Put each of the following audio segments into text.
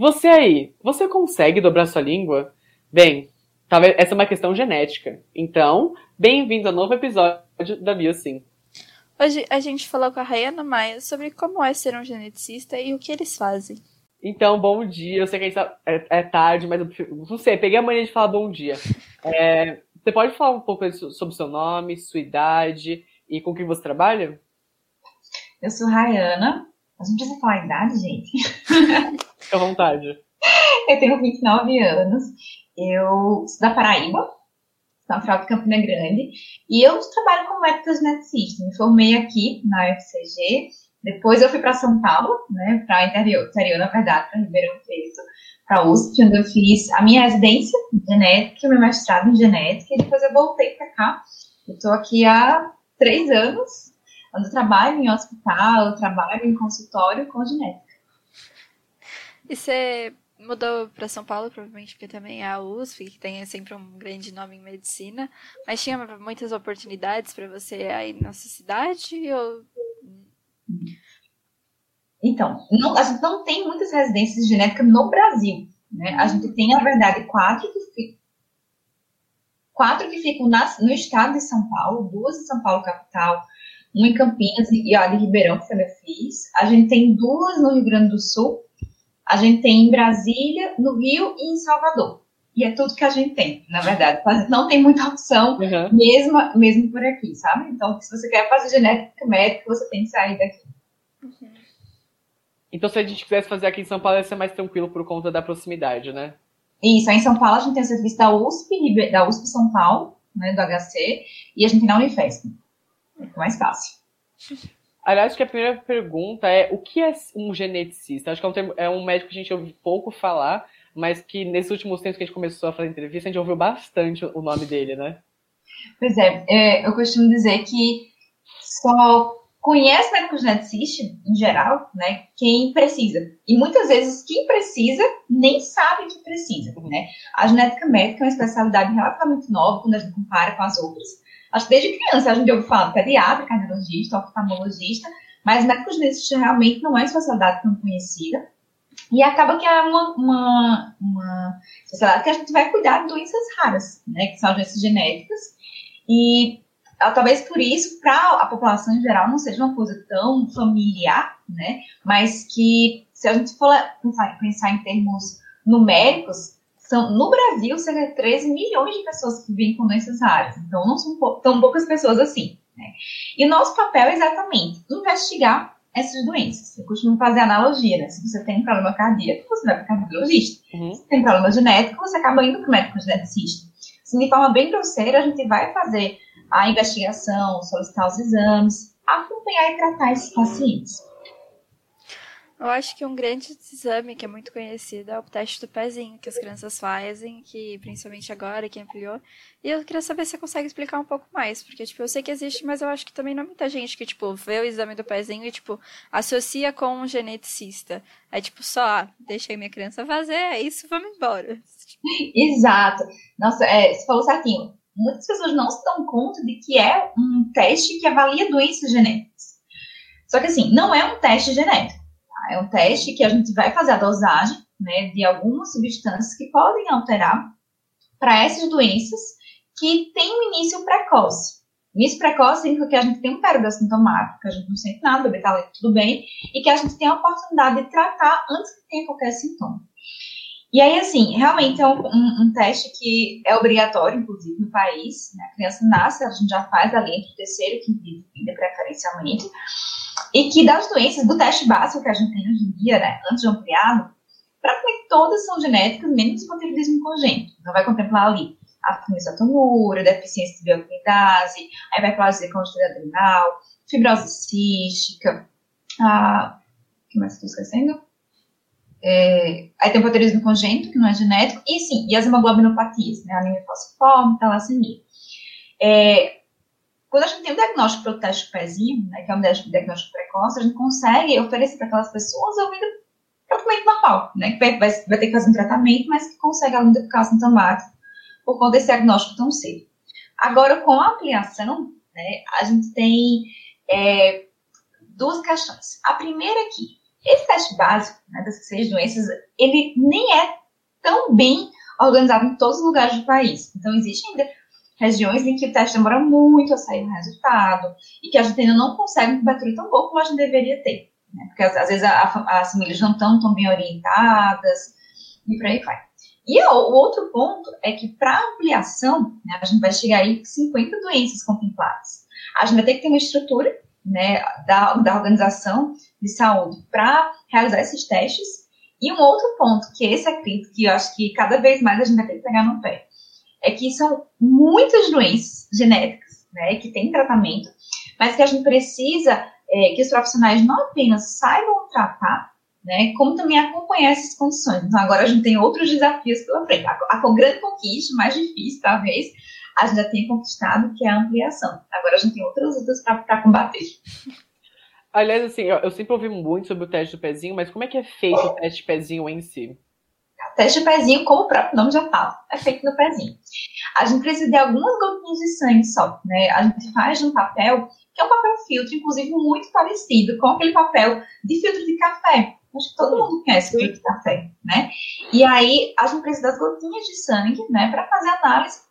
Você aí, você consegue dobrar sua língua? Bem, talvez essa é uma questão genética. Então, bem-vindo ao novo episódio da BioSim. Hoje a gente falou com a Rayana Maia sobre como é ser um geneticista e o que eles fazem. Então, bom dia. Eu sei que a gente tá, é, é, tarde, mas eu não sei, peguei a mania de falar bom dia. É, você pode falar um pouco sobre o seu nome, sua idade e com quem você trabalha? Eu sou Rayana. A gente precisa falar a idade, gente? Fica à vontade. Eu tenho 29 anos. Eu sou da Paraíba, natural de Campina Grande. E eu trabalho como médica geneticista. Me formei aqui na UFCG depois eu fui para São Paulo, né, para interior, interior, na verdade, para Ribeirão Preto, para USP, onde eu fiz a minha residência em genética, meu mestrado em genética, e depois eu voltei para cá. Eu estou aqui há três anos, onde eu trabalho em hospital, eu trabalho em consultório com genética. E você mudou para São Paulo, provavelmente porque também é a USP, que tem sempre um grande nome em medicina, mas tinha muitas oportunidades para você aí na sua cidade ou então, não, a gente não tem muitas residências de genética no Brasil. Né? A gente tem, na verdade, quatro que, quatro que ficam no estado de São Paulo, duas em São Paulo, capital, uma em Campinas e a de Ribeirão, que também fiz. A gente tem duas no Rio Grande do Sul. A gente tem em Brasília, no Rio e em Salvador. E é tudo que a gente tem, na verdade. Não tem muita opção, uhum. mesmo, mesmo por aqui, sabe? Então, se você quer fazer genética médica, você tem que sair daqui. Uhum. Então, se a gente quisesse fazer aqui em São Paulo, ia ser mais tranquilo por conta da proximidade, né? Isso, aí em São Paulo a gente tem o serviço da USP, da USP São Paulo, né, do HC, e a gente tem na Unifesp. É mais fácil. Aliás, que a primeira pergunta é o que é um geneticista? Acho que é um, termo, é um médico que a gente ouve pouco falar, mas que nesses últimos tempos que a gente começou a fazer entrevista, a gente ouviu bastante o nome dele, né? Pois é, é eu costumo dizer que só conhece médico geneticista, em geral, né, quem precisa. E muitas vezes quem precisa nem sabe que precisa, né? A genética médica é uma especialidade relativamente nova quando a gente compara com as outras. Acho que desde criança a gente ouve falar pediatra, cardiologista, oftalmologista, mas médico geneticista realmente não é uma especialidade tão conhecida. E acaba que é uma, uma, uma especialidade que a gente vai cuidar de doenças raras, né, que são doenças genéticas. E talvez por isso, para a população em geral, não seja uma coisa tão familiar, né? Mas que, se a gente for pensar, pensar em termos numéricos, são, no Brasil, cerca de 13 milhões de pessoas que vivem com doenças raras. Então, não são tão poucas pessoas assim. Né? E o nosso papel é exatamente investigar essas doenças. Eu costumo fazer analogia, né? Se você tem um problema cardíaco, você vai para o cardiologista. Uhum. Se tem problema genético, você acaba indo para o médico geneticista. Assim, de forma bem grosseira, a gente vai fazer a investigação, solicitar os exames, acompanhar e tratar esses pacientes. Eu acho que um grande exame que é muito conhecido é o teste do pezinho que as crianças fazem, que principalmente agora que ampliou. E eu queria saber se você consegue explicar um pouco mais, porque tipo, eu sei que existe, mas eu acho que também não é muita gente que tipo vê o exame do pezinho e tipo associa com um geneticista. É tipo só, ah, deixei minha criança fazer, é isso, vamos embora. Exato. Nossa, é, você falou certinho muitas pessoas não se dão conta de que é um teste que avalia doenças genéticas. Só que assim, não é um teste genético. Tá? É um teste que a gente vai fazer a dosagem né, de algumas substâncias que podem alterar para essas doenças que têm um início precoce. Início precoce significa que a gente tem um período assintomático, que a gente não sente nada, o bebê está tudo bem, e que a gente tem a oportunidade de tratar antes que tenha qualquer sintoma. E aí, assim, realmente é um, um, um, teste que é obrigatório, inclusive, no país. Né? A criança nasce, a gente já faz ali entre o terceiro e quinto dia, preferencialmente. E que das doenças, do teste básico que a gente tem hoje em dia, né, antes de ampliado, praticamente todas são genéticas, menos o hipotiroidismo congênito. Então, vai contemplar ali a fenilcetonúria, deficiência de bioquinidase, a hiperplasia congênita adrenal, fibrose cística, a... o que mais estou esquecendo? É, aí tem o hipotireoidismo congênito, que não é genético, e sim, e as hemoglobinopatias, né, anemia falciforme, talassemia. É, quando a gente tem um diagnóstico para o teste pezinho, né, que é um diagnóstico precoce, a gente consegue oferecer para aquelas pessoas a vida praticamente normal, né, que vai, vai, vai, ter que fazer um tratamento, mas que consegue a vida ficar sintomática por conta desse diagnóstico tão cedo. Agora, com a ampliação, né, a gente tem é, duas questões. A primeira aqui, é Esse teste básico né, das seis doenças, ele nem é tão bem organizado em todos os lugares do país. Então, existem ainda regiões em que o teste demora muito a sair o resultado e que a gente ainda não consegue cobertura tão boa como a gente deveria ter. Né? Porque às, às vezes a, a, as famílias não estão tão bem orientadas e por aí vai. E o, o outro ponto é que para ampliação, né, a gente vai chegar aí com 50 doenças contempladas. A gente vai ter que ter uma estrutura né, da, da organização de saúde para realizar esses testes. E um outro ponto, que esse é crítico, que eu acho que cada vez mais a gente vai ter que pegar no pé, é que são muitas doenças genéticas, né, que têm tratamento, mas que a gente precisa é, que os profissionais não apenas saibam tratar, né, como também acompanhar essas condições. Então, agora a gente tem outros desafios pela frente. A, a grande conquista, mais difícil, talvez, a gente já tenha conquistado, que é a ampliação. Agora a gente tem outras lutas para combater. Aliás, assim, eu, eu, sempre ouvi muito sobre o teste do pezinho, mas como é que é feito o teste pezinho em si? O teste pezinho, como o próprio nome já fala, é feito no pezinho. A gente precisa de algumas gotinhas de sangue só, né? A gente faz um papel, que é um papel filtro, inclusive muito parecido com aquele papel de filtro de café. Acho que todo mundo conhece filtro de café, né? E aí, a gente precisa das gotinhas de sangue, né, para fazer análise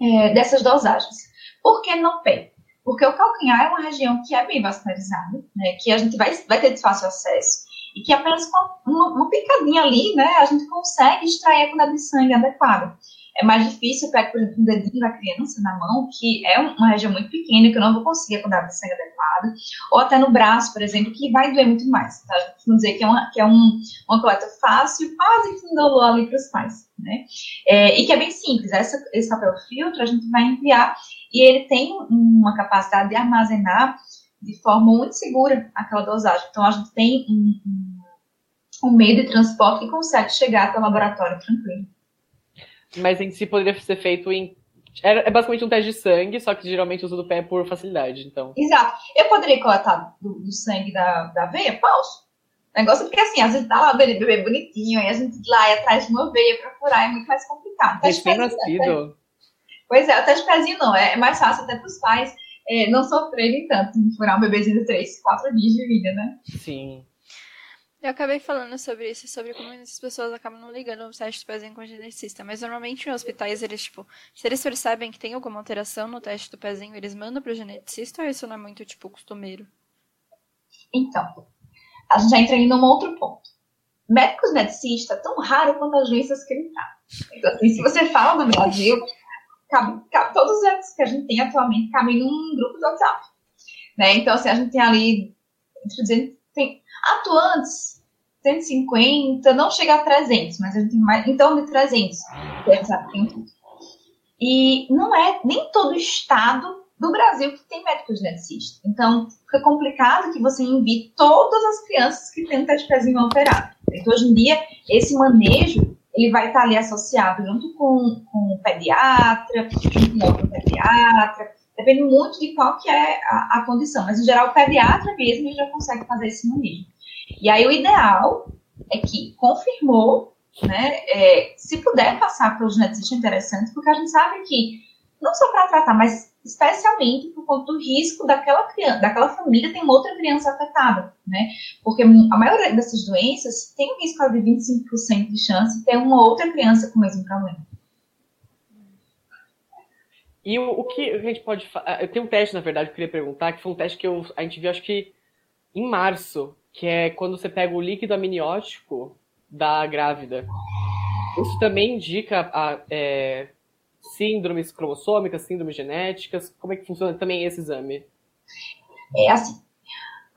é, dessas dosagens. Por que no pé? Porque o calcanhar é uma região que é bem vascularizada, né, que a gente vai, vai ter de fácil acesso, e que apenas com uma, uma picadinha ali, né, a gente consegue extrair a quantidade de sangue adequada. É mais difícil pegar, por exemplo, um dedinho da criança na mão, que é uma região muito pequena, que eu não vou conseguir quantidade de sangue adequada, ou até no braço, por exemplo, que vai doer muito mais. Tá? Vamos dizer que é, uma, que é um, uma coleta fácil, quase que indolor ali para os pais. Né? É, e que é bem simples. Essa, esse papel filtro a gente vai enviar e ele tem uma capacidade de armazenar de forma muito segura aquela dosagem. Então, a gente tem um, um, um meio de transporte que consegue chegar até o laboratório tranquilo. Mas em si poderia ser feito em. É basicamente um teste de sangue, só que geralmente usa do pé por facilidade, então. Exato. Eu poderia coletar do, do sangue da, da veia? Posso. Negócio porque assim, às vezes tá lá o bebê bonitinho, aí a gente lá e atrás de uma veia procurar, é muito mais complicado. Recém-nascido. Né? Pois é, o teste pezinho não, é, é mais fácil até para os pais é, não sofrerem tanto em furar um bebezinho de 3, 4 dias de vida, né? Sim. Eu acabei falando sobre isso, sobre como as pessoas acabam não ligando o teste do pezinho com o geneticista. Mas normalmente em hospitais, eles, tipo, se eles percebem que tem alguma alteração no teste do pezinho, eles mandam pro geneticista ou isso não é muito, tipo, costumeiro? Então, a gente já entra em um outro ponto. Médicos geneticistas tão raro quanto as doenças que ele tá. Então, assim, se você fala no Brasil, cabe, cabe, todos os médicos que a gente tem atualmente cabem num grupo do WhatsApp. Né? Então, assim, a gente tem ali, tem atuantes, 150, não chega a 300, mas gente tem mais, torno de 300. E não é nem todo estado do Brasil que tem médico geneticista. Então, fica complicado que você envie todas as crianças que têm teste pezinho alterado. Então, hoje em dia, esse manejo, ele vai estar ali associado junto com, com o pediatra, junto com outro pediatra, depende muito de qual que é a, a condição. Mas, em geral, o pediatra mesmo já consegue fazer esse manejo. E aí o ideal é que confirmou, né, é, se puder passar para o geneticista interessante, porque a gente sabe que não só para tratar, mas especialmente por conta do risco daquela criança, daquela família tem outra criança afetada, né? Porque a maioria dessas doenças tem um risco de 25% de chance de ter uma outra criança com o mesmo problema. E o, o que a gente pode fazer? Eu tenho um teste, na verdade, que eu queria perguntar, que foi um teste que eu, a gente viu, acho que em março, que é quando você pega o líquido amniótico da grávida. Isso também indica a, é, síndromes cromossômicas, síndromes genéticas. Como é que funciona também esse exame? É assim.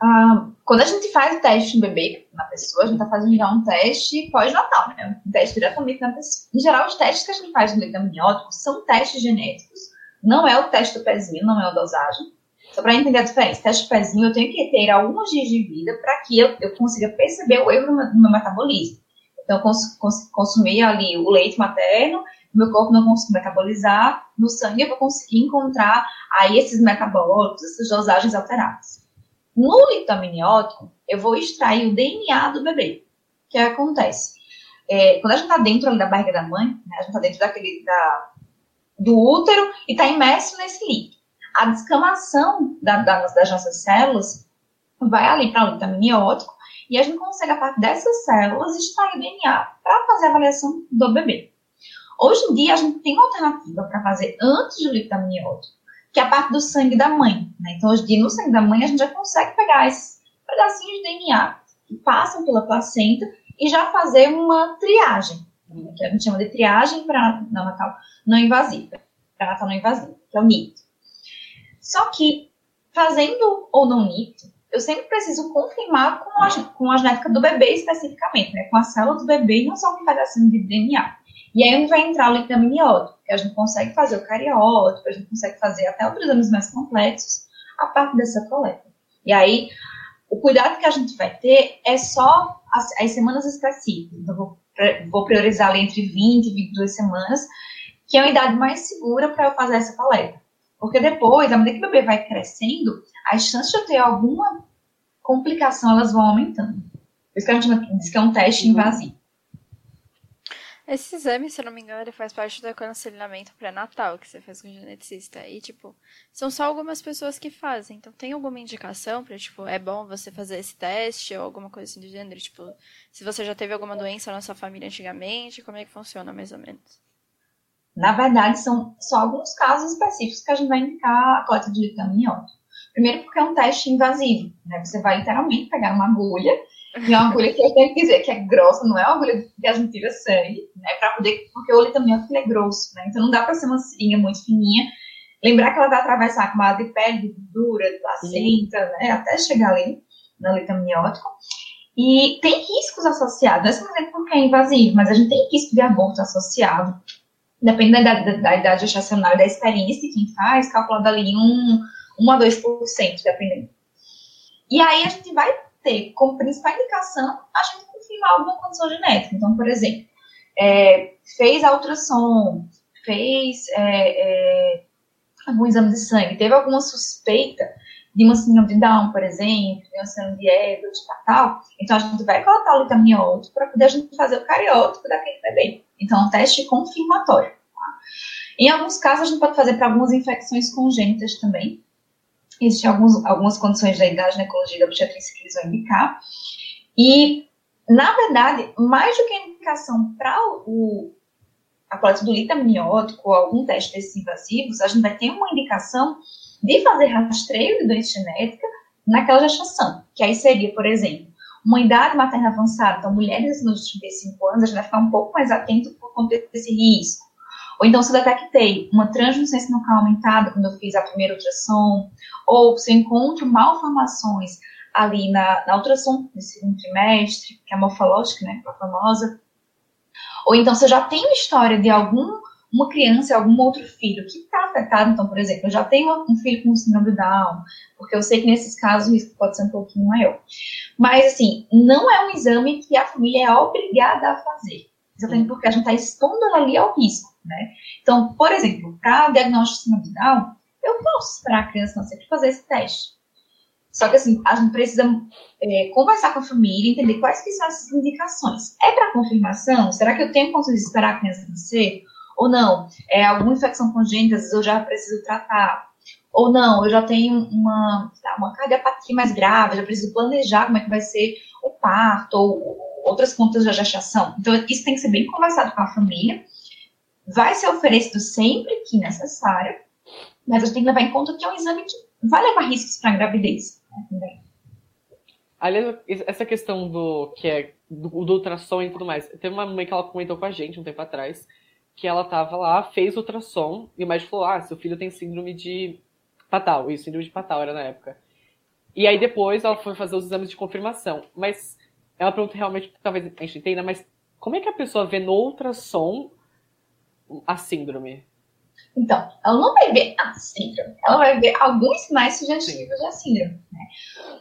Ah, quando a gente faz o teste no bebê, na pessoa, a gente está fazendo já um teste pós-natal, né? Um teste diretamente na pessoa. Em geral, os testes que a gente faz no líquido amniótico são testes genéticos. Não é o teste do pezinho, não é a dosagem. Só para entender a diferença, teste pezinho, eu tenho que ter alguns dias de vida para que eu, eu consiga perceber o erro no meu, no meu metabolismo. Então, cons, cons, consumir ali o leite materno, meu corpo não consegue metabolizar, no sangue eu vou conseguir encontrar aí esses metabólitos, essas dosagens alteradas. No líquido amniótico, eu vou extrair o DNA do bebê. O que acontece? É, quando a gente está dentro da barriga da mãe, né, a gente está dentro daquele, da, do útero e está imerso nesse líquido a descamação da, das, das nossas células vai ali para o líquido amniótico e a gente consegue, a partir dessas células, extrair DNA para fazer a avaliação do bebê. Hoje em dia, a gente tem uma alternativa para fazer antes do líquido amniótico, que é a parte do sangue da mãe. Né? Então, hoje em dia, no sangue da mãe, a gente já consegue pegar esses pedacinhos de DNA que passam pela placenta e já fazer uma triagem? Que a gente chama de triagem para natal não invasiva, para natal não invasiva, que é o NIT. Só que, fazendo ou não NIT, eu sempre preciso confirmar com a, com a genética do bebê especificamente, né? com a célula do bebê e não só um pedacinho de DNA. E aí vai entrar o líquido amniótico, que a gente consegue fazer o cariótipo, a gente consegue fazer até outros exames mais complexos a partir dessa coleta. E aí, o cuidado que a gente vai ter é só as, as semanas específicas. Então, vou, vou priorizar ali entre 20 e 22 semanas, que é uma idade mais segura para eu fazer essa coleta. Porque depois, à medida que o bebê vai crescendo, as chances de eu ter alguma complicação, elas vão aumentando. Por isso que a gente diz que é um teste invasivo. Esse exame, se eu não me engano, ele faz parte do aconselhamento pré-natal que você fez com o geneticista. E, tipo, são só algumas pessoas que fazem. Então, tem alguma indicação para, tipo, é bom você fazer esse teste ou alguma coisa assim do gênero? Tipo, se você já teve alguma doença na sua família antigamente, como é que funciona mais ou menos? Na verdade, são só alguns casos específicos que a gente vai indicar a coleta de líquido amniótico. Primeiro porque é um teste invasivo, né? Você vai literalmente pegar uma agulha e é uma agulha que eu tenho que dizer que é grossa, não é uma agulha que a gente tira sangue, né? Pra poder, porque o litamniótico é grosso, né? Então não dá para ser uma seringa muito fininha. Lembrar que ela vai atravessar a camada de pele, de de placenta, né? Até chegar ali no litamniótico. E tem riscos associados, não é simplesmente porque é invasivo, mas a gente tem risco de aborto associado. Depende da, da, da idade gestacional, da experiência de quem faz, calculado ali um, 1 a 2%, dependendo. E aí a gente vai ter como principal indicação a gente confirmar alguma condição genética. Então, por exemplo, é, fez a ultrassom, fez é, é, algum exame de sangue, teve alguma suspeita de uma síndrome de Down, por exemplo, de uma síndrome de Everett e tal, então a gente vai coletar o litamiótico para poder a gente fazer o cariótipo daquele bebê. Então, é um teste confirmatório. Tá? Em alguns casos, a gente pode fazer para algumas infecções congênitas também, Existem alguns, algumas condições da idade, ginecologia da obstetrícia que eles vão indicar. E, na verdade, mais do que a indicação para o, a coleta do líquido amniótico ou algum teste desses invasivos, a gente vai ter uma indicação de fazer rastreio de doença genética naquela gestação, que aí seria, por exemplo, uma idade materna avançada, então mulheres nos 35 anos, a gente vai ficar um pouco mais atento por conta desse risco. Ou então, se eu detectei uma translucência nucal aumentada quando eu fiz a primeira ultrassom, ou se eu encontro malformações ali na, na ultrassom do segundo trimestre, que é a morfológica, né, a famosa, ou então se eu já tenho história de algum uma criança, algum outro filho que está afetado, então, por exemplo, eu já tenho um filho com síndrome Down, porque eu sei que nesses casos o risco pode ser um pouquinho maior. Mas, assim, não é um exame que a família é obrigada a fazer, exatamente porque a gente está expondo ela ali ao risco, né? Então, por exemplo, para diagnóstico de de Down, eu posso esperar a criança nascer para fazer esse teste. Só que assim, a gente precisa é, conversar com a família, entender quais que são essas indicações. É para confirmação? Será que eu tenho condições de esperar a criança nascer? Ou não? É alguma infecção congênita, às vezes eu já preciso tratar. Ou não, eu já tenho uma, uma cardiopatia mais grave, já preciso planejar como é que vai ser o parto, ou outras contas da gestação. Então, isso tem que ser bem conversado com a família. Vai ser oferecido sempre que necessário, mas a gente tem que levar em conta que é um exame que vai levar riscos para a gravidez né, Aliás, essa questão do que é do, do ultrassom e tudo mais. Teve uma mãe que ela comentou com a gente um tempo atrás que ela tava lá, fez ultrassom e o médico falou: "Ah, seu filho tem síndrome de Patal". Isso, síndrome de Patal era na época. E aí depois ela foi fazer os exames de confirmação. Mas ela pergunta realmente, talvez a gente entenda, mas como é que a pessoa vê no ultrassom a síndrome? Então, ela não vai ver a síndrome, ela vai ver alguns sinais sugestivos da síndrome. Né?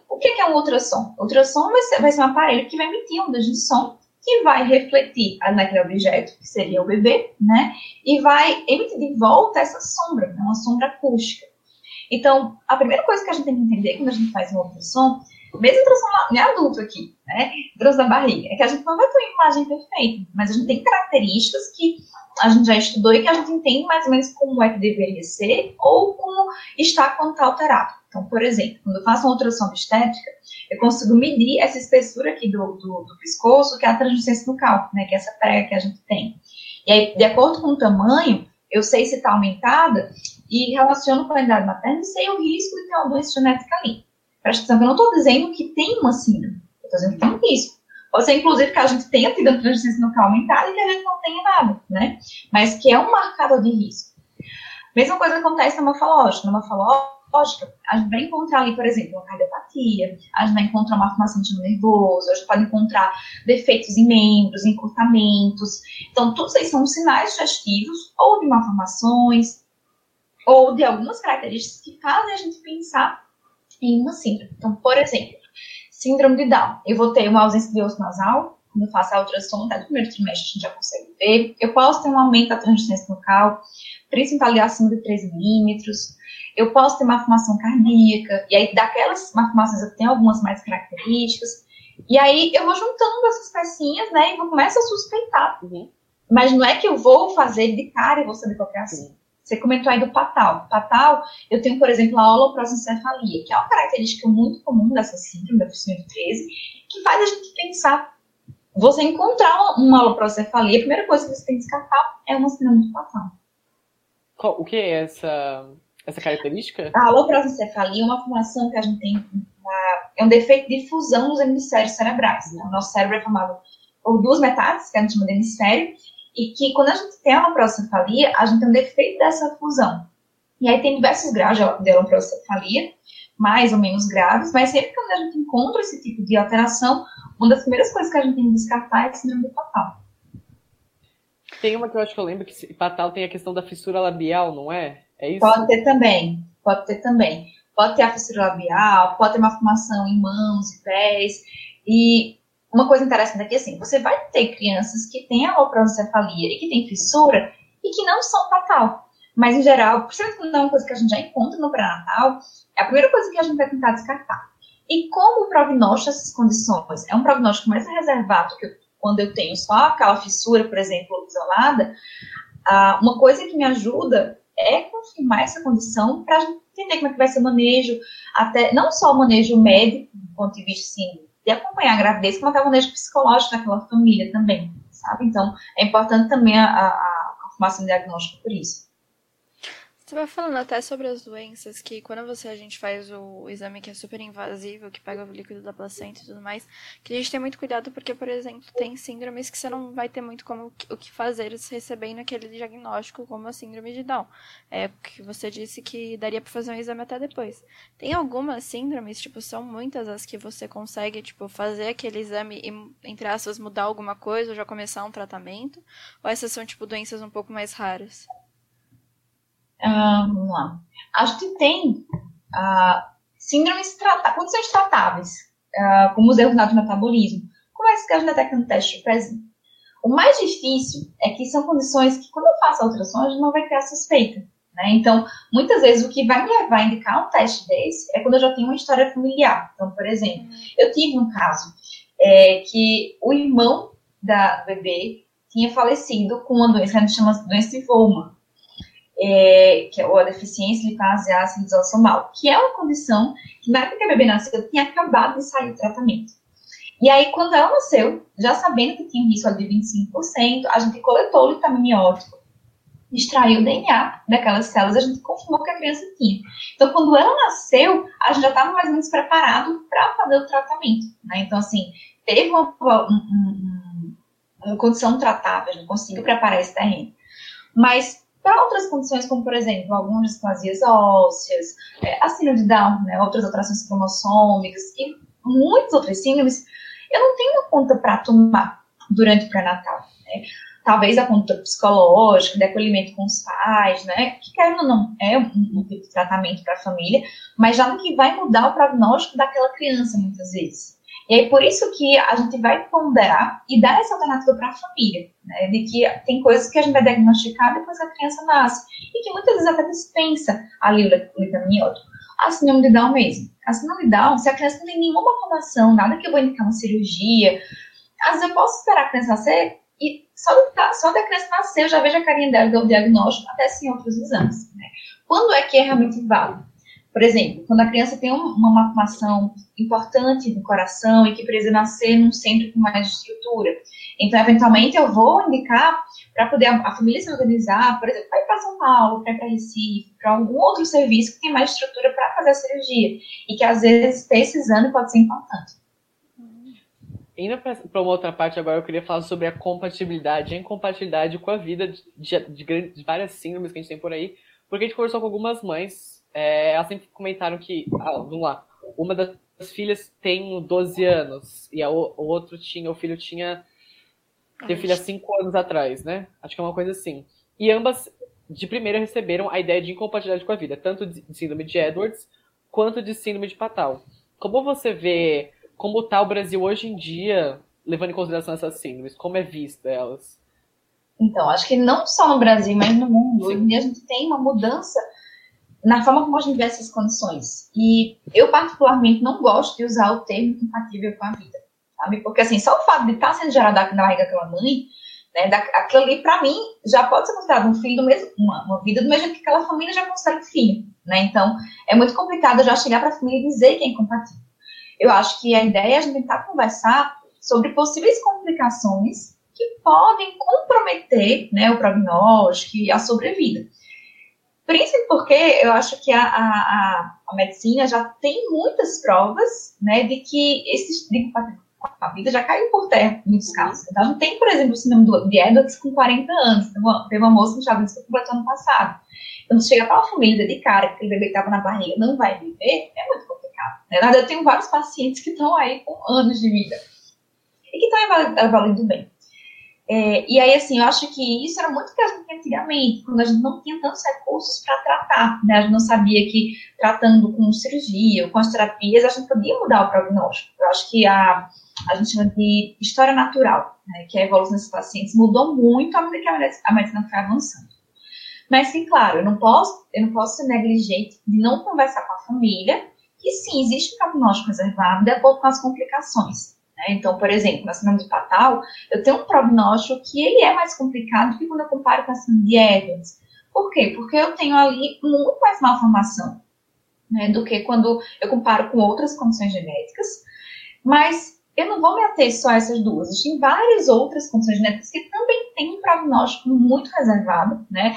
O que é um ultrassom? O ultrassom vai ser, vai ser um aparelho que vai emitir ondas de som que vai refletir naquele objeto, que seria o bebê, né? E vai emitir de volta essa sombra, né? uma sombra acústica. Então, a primeira coisa que a gente tem que entender quando a gente faz um ultrassom, mesmo ultrassom em adulto aqui, né? Ultrassom da barriga, é que a gente não vai ter uma imagem perfeita, mas a gente tem características que a gente já estudou e que a gente entende mais ou menos como é que deveria ser ou como está quando está alterado. Então, por exemplo, quando eu faço uma ultrassom obstétrica, eu consigo medir essa espessura aqui do, do, do pescoço, que é a translucência nucal, né, que é essa prega que a gente tem. E aí, de acordo com o tamanho, eu sei se está aumentada e relaciono com a idade materna e sei o risco de ter uma doença genética ali. Presta atenção que eu não estou dizendo que tem uma síndrome, eu estou dizendo que tem um risco. Pode ser, inclusive, que a gente tenha tido a translucência nucal aumentada e que a gente não tenha nada, né? Mas que é um marcador de risco. Mesma coisa acontece na morfológica. Na morfológica, a gente vai encontrar ali, por exemplo, uma cardiopatia, a gente vai encontrar uma formação de nervoso, a gente pode encontrar defeitos em membros, encurtamentos. Então, todos esses são sinais digestivos ou de malformações ou de algumas características que fazem a gente pensar em uma síndrome. Então, por exemplo, síndrome de Down. Eu vou ter uma ausência de osso nasal, quando eu faço a ultrassom, até no primeiro trimestre a gente já consegue ver. Eu posso ter um aumento da translucência local, principalmente acima de 3 milímetros. Eu posso ter uma formação cardíaca, e aí daquelas malformações eu tenho algumas mais características. E aí eu vou juntando essas pecinhas, né, e vou começar a suspeitar. Uhum. Mas não é que eu vou fazer de cara e vou saber qual é assim. Você comentou aí do patal. Patal, eu tenho, por exemplo, a holoprosencefalia, que é uma característica muito comum dessa síndrome da de 13, que faz a gente pensar. Você encontrar uma holoprosencefalia, a primeira coisa que você tem que descartar é uma síndrome do patal. O que é essa, essa característica? A holoprosencefalia é uma formação que a gente tem, uma, é um defeito de fusão nos hemisférios cerebrais. Né? O nosso cérebro é formado por duas metades, que a gente chama de hemisfério, e que quando a gente tem uma procefalia, a gente tem um defeito dessa fusão. E aí tem diversos graus de procefalia, mais ou menos graves, mas sempre que a gente encontra esse tipo de alteração, uma das primeiras coisas que a gente tem que descartar é a síndrome do patal. Tem uma que eu acho que eu lembro que patal tem a questão da fissura labial, não é? É isso? Pode ter também, pode ter também. Pode ter a fissura labial, pode ter uma formação em mãos e pés. E uma coisa interessante aqui, assim, você vai ter crianças que têm aloprosencefalia e que têm fissura e que não são fatal. Mas, em geral, principalmente quando é uma coisa que a gente já encontra no pré-natal, é a primeira coisa que a gente vai tentar descartar. E como o prognóstico dessas condições é um prognóstico mais reservado que quando eu tenho só aquela fissura, por exemplo, isolada, uma coisa que me ajuda é confirmar essa condição para entender como é que vai ser o manejo, até não só o manejo médico, do ponto de vista assim, de acompanhar a gravidez, como até o manejo psicológico daquela família também, sabe? Então, é importante também a, a, a formação diagnóstica por isso. Você vai falando até sobre as doenças que quando você a gente faz o, exame que é super invasivo, que pega o líquido da placenta e tudo mais, que a gente tem muito cuidado porque, por exemplo, tem síndromes que você não vai ter muito como o que fazer recebendo aquele diagnóstico como a síndrome de Down. É que você disse que daria para fazer um exame até depois. Tem algumas síndromes, tipo, são muitas as que você consegue, tipo, fazer aquele exame e, entre aspas, mudar alguma coisa ou já começar um tratamento? Ou essas são, tipo, doenças um pouco mais raras? Uh, vamos lá. A gente tem uh, síndromes, condições tratáveis, uh, como os erros de metabolismo. Como é que a gente detecta no teste de pezinho? O mais difícil é que são condições que, quando eu faço a ultrassom, a gente não vai a suspeita. Né? Então, muitas vezes, o que vai me levar a indicar um teste desse é quando eu já tenho uma história familiar. Então, por exemplo, eu tive um caso é, que o irmão da bebê tinha falecido com uma doença que a gente chama doença de Volman é, que é a deficiência lipase ácida desossomal, que é uma condição que na época que a bebê nasceu tinha acabado de sair do tratamento. E aí, quando ela nasceu, já sabendo que tinha um risco de 25%, a gente coletou o vitaminiótico, extraiu o DNA daquelas células, a gente confirmou que a criança tinha. Então, quando ela nasceu, a gente já estava mais ou menos preparado para fazer o tratamento. Né? Então, assim, teve uma, uma, uma, uma condição tratável, a gente conseguiu preparar esse terreno. Mas para outras condições, como por exemplo, algumas displasias ósseas, é, a síndrome de Down, né, outras alterações cromossômicas e muitas outras síndromes, eu não tenho uma conta para tomar durante o pré-natal. Né? Talvez a conta psicológica, de acolhimento com os pais, né? Que querendo ou não, é um, um tipo de tratamento para a família, mas já no que vai mudar o prognóstico daquela criança, muitas vezes. E aí, por isso que a gente vai ponderar e dar essa alternativa para a família, né? De que tem coisas que a gente vai diagnosticar depois que a criança nasce. E que muitas vezes até dispensa ali o litamiótico. A síndrome de Down mesmo. A síndrome de Down, se a criança não tem nenhuma formação, nada que eu vou indicar uma cirurgia, às vezes eu posso esperar a criança nascer E só, da, só da criança nascer, eu já vejo a carinha dela do diagnóstico, até sim outros exames. Né? Quando é que é realmente válido? Por exemplo, quando a criança tem uma malformação importante no coração e que precisa nascer num centro com mais estrutura. Então, eventualmente, eu vou indicar para poder a, família se organizar, por exemplo, para ir para São Paulo, para ir para Recife, para algum outro serviço que tem mais estrutura para fazer a cirurgia. E que, às vezes, ter esse exame pode ser importante. Indo para uma outra parte agora, eu queria falar sobre a compatibilidade e a incompatibilidade com a vida de, de, de várias síndromes que a gente tem por aí, porque a gente conversou com algumas mães é, elas sempre comentaram que, ah, vamos lá, uma das filhas tem 12 anos e a, o, outro tinha, o filho tinha teve filha 5 anos atrás, né? Acho que é uma coisa assim. E ambas de primeira receberam a ideia de incompatibilidade com a vida, tanto de síndrome de Edwards quanto de síndrome de Patal. Como você vê como está o Brasil hoje em dia, levando em consideração essas síndromes? Como é vista elas? Então, acho que não só no Brasil, mas no mundo. Hoje em dia a gente tem uma mudança na forma como a gente vê essas condições. E eu, particularmente, não gosto de usar o termo compatível com a vida, sabe? Porque, assim, só o fato de estar sendo gerado na barriga daquela mãe, né, da, aquilo ali, para mim, já pode ser considerado um filho do mesmo, uma, uma vida do mesmo que aquela família já considera um filho, né? Então, é muito complicado já chegar para a família e dizer que é incompatível. Eu acho que a ideia é a gente tentar conversar sobre possíveis complicações que podem comprometer né, o prognóstico e a sobrevida. Principalmente porque eu acho que a, a, a, medicina já tem muitas provas né, de que esse tipo a vida já caiu por terra em muitos casos. Então, não tem, por exemplo, o síndrome de Edwards com 40 anos. Teve uma, moça que já viu que completou ano passado. Então, se chega para uma família de cara que aquele bebê que estava na barriga não vai viver, é muito complicado. Né? Na verdade, eu tenho vários pacientes que estão aí com anos de vida e que estão avaliando bem. É, e aí, assim, eu acho que isso era muito gente antigamente, quando a gente não tinha tantos recursos para tratar, né? A gente não sabia que tratando com cirurgia ou com as terapias, a gente podia mudar o prognóstico. Eu acho que a, a gente chama de história natural, né? que a evolução desses pacientes mudou muito à medida que a medicina foi avançando. Mas que, claro, eu não posso, eu não posso ser negligente de não conversar com a família, que sim, existe um prognóstico reservado de acordo com as complicações. Né? Então, por exemplo, na síndrome de Patal, eu tenho um prognóstico que ele é mais complicado do que quando eu comparo com a síndrome de Evans. Por quê? Porque eu tenho ali muito mais malformação né, do que quando eu comparo com outras condições genéticas. Mas eu não vou me ater só a essas duas. Existem várias outras condições genéticas que também têm um prognóstico muito reservado, né?